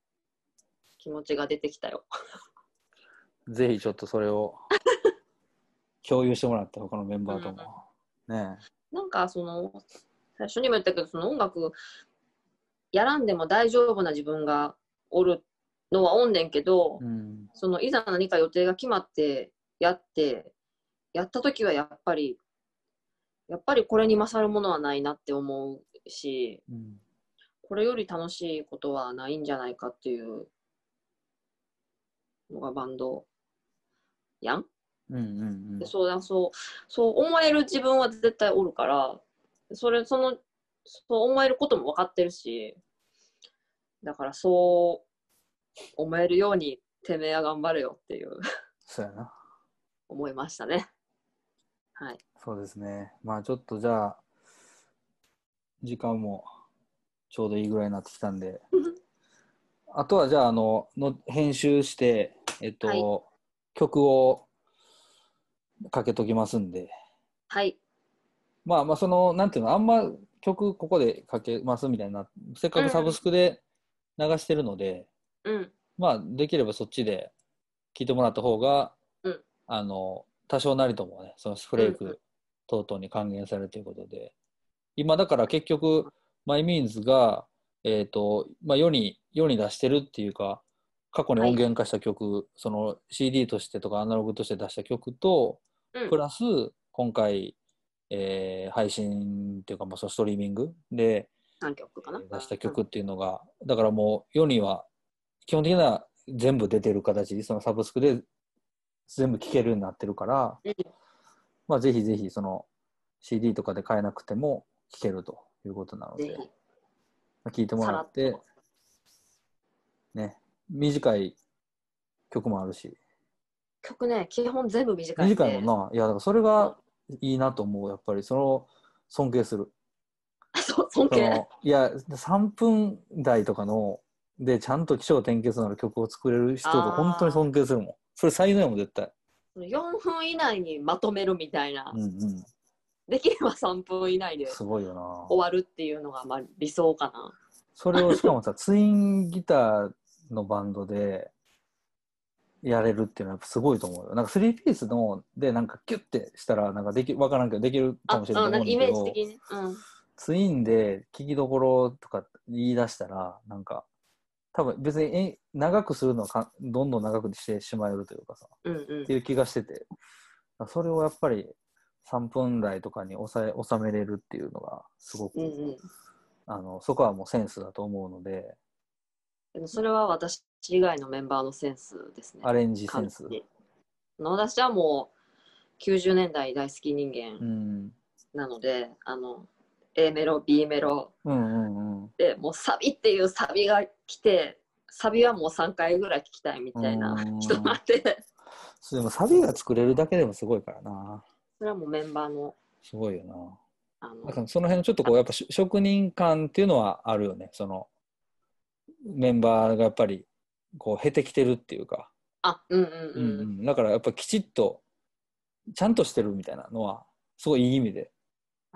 気持ちが出てきたよ。ぜひちょっとそれを共有してもらって、他のメンバーとも。ねなんかその最初にも言ったけどその音楽やらんでも大丈夫な自分がおるのはおんねんけど、え。うん。そのいざ何か予定が決まってやってやった時はやっぱりやっぱりこれに勝るものはないなって思うしうんこれより楽しいことはないんじゃないかっていうのがバンドやんうんうんでそうだそうそう思える自分は絶対おるからそれそのそう思えることも分かってるしだからそう思えるようにてめえは頑張れよっていうそうやな。思いましたね。はい。そうですね。まあちょっとじゃあ、時間もちょうどいいぐらいになってきたんで、あとはじゃあ、あの、の編集して、えっと、はい。曲をかけときますんで、はい。まあまあその、なんていうの、あんま曲ここでかけますみたいな、せっかくサブスクで流してるので、うん。まあできればそっちで聞いてもらった方が、うん。あの、多少なりともね、そのフレーク等々に還元されるということで、今だから結局、マイミーンズが、えっ、と、まあ世に、世に出してるっていうか、過去に音源化した曲、その CD としてとかアナログとして出した曲と、うん。プラス今回、えー配信っていうか、まあ、そのストリーミングで3曲かな。出した曲っていうのが、だからもう世には基本的には全部出てる形そのサブスクで全部聴けるようになってるから、うん。まあ、ぜひぜひその CD とかで買えなくても聴けるということなのでまあ聴いてもさらってと。ね短い曲もあるし。曲ね基本全部短い短いもんな。いやだからそれがいいなと思うやっぱり。その尊敬する。そう尊敬。いや3分台とかのでちゃんと起承転結のある曲を作れる人と本当に尊敬するもん。それ才能やもん絶対。4分以内にまとめるみたいな、うんうん。できれば3分以内ですごいよな。終わるっていうのがまあ理想かな。それをしかもさツインギターのバンドでやれるっていうのはやっぱすごいと思うよ。なんか3ピースのでなんかキュッてしたらなんかでき分からんけどできるかあもしれないと思うんだけどうん、ツインで聞きどころとか言い出したら、なんか、多分別にえ長くするのはかどんどん長くしてしまえるというかさ、うんうん。っていう気がしてて、それをやっぱり3分台とかに抑え収めれるっていうのが、すごく、うんうん。あのそこはもうセンスだと思うので、それは私以外のメンバーのセンスですねアレンジセンス。私はもう90年代大好き人う間ん。なので、あの A メロ B メロうんうんうん。でもうサビっていうサビが来てサビはもう3回ぐらい聞きたいみたいなうん人なんででもサビが作れるだけでもすごいからな。それはもうメンバーのすごいよな。あのだからその辺のちょっとこうやっぱし職人感っていうのはあるよねそのメンバーがやっぱりこう経てきてるっていうか、あうんうんううんん、うん。だからやっぱきちっとちゃんとしてるみたいなのはすごいいい意味で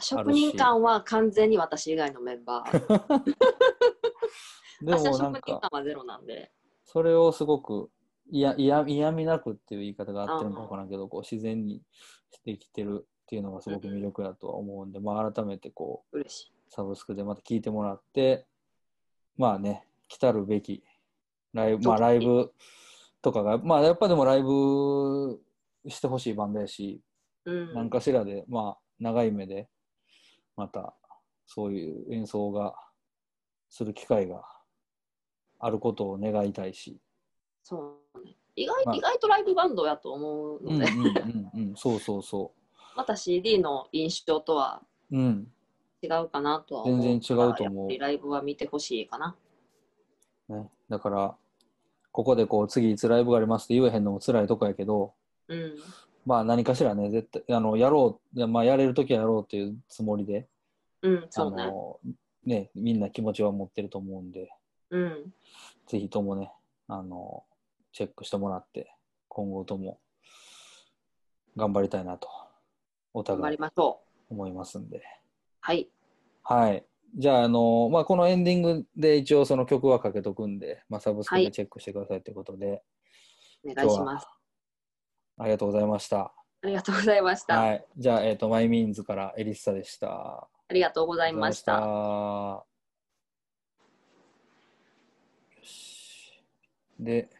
職人感は完全に私以外のメンバー。でもなんか、感はゼロなんで。それをすごく嫌嫌嫌味なくっていう言い方があってるのかわからんけど、こう自然にできてるっていうのがすごく魅力だとは思うんで、まあ改めてこう、嬉しい。サブスクでまた聞いてもらって、まあね、来たるべきライブ、まあ時ライブとかが、まあやっぱでもライブしてほしいバンドやし、うん。何かしらで、まあ長い目で、またそういう演奏がする機会があることを願いたいし、そうね。意外、まあ意外とライブバンドやと思ううんので、うんうんうん、そうそうそまた CD の印象とは違うかなとは思う。全然違うと思うライブは見てほしいかな。ね。だから、ここでこう次いつライブがありますって言えへんのも辛いとこやけど、うん。まあ何かしらね、絶対、あの、やろう、まあやれるときはやろうっていうつもりで、うん、そうね。あの、ね、みんな気持ちは持ってると思うんで、うん。ぜひともね、あの、チェックしてもらって、今後とも頑張りたいなと、お互い。思いますんで。はい。はい。じゃあ、あの、まあ、このエンディングで一応その曲はかけとくんで、まあ、サブスクはいでチェックしてくださいということで、お願いします。ありがとうございました。ありがとうございました。はい。じゃあ、えっ、と、マイミーンズからエリッサでした。ありがとうございました。した。で、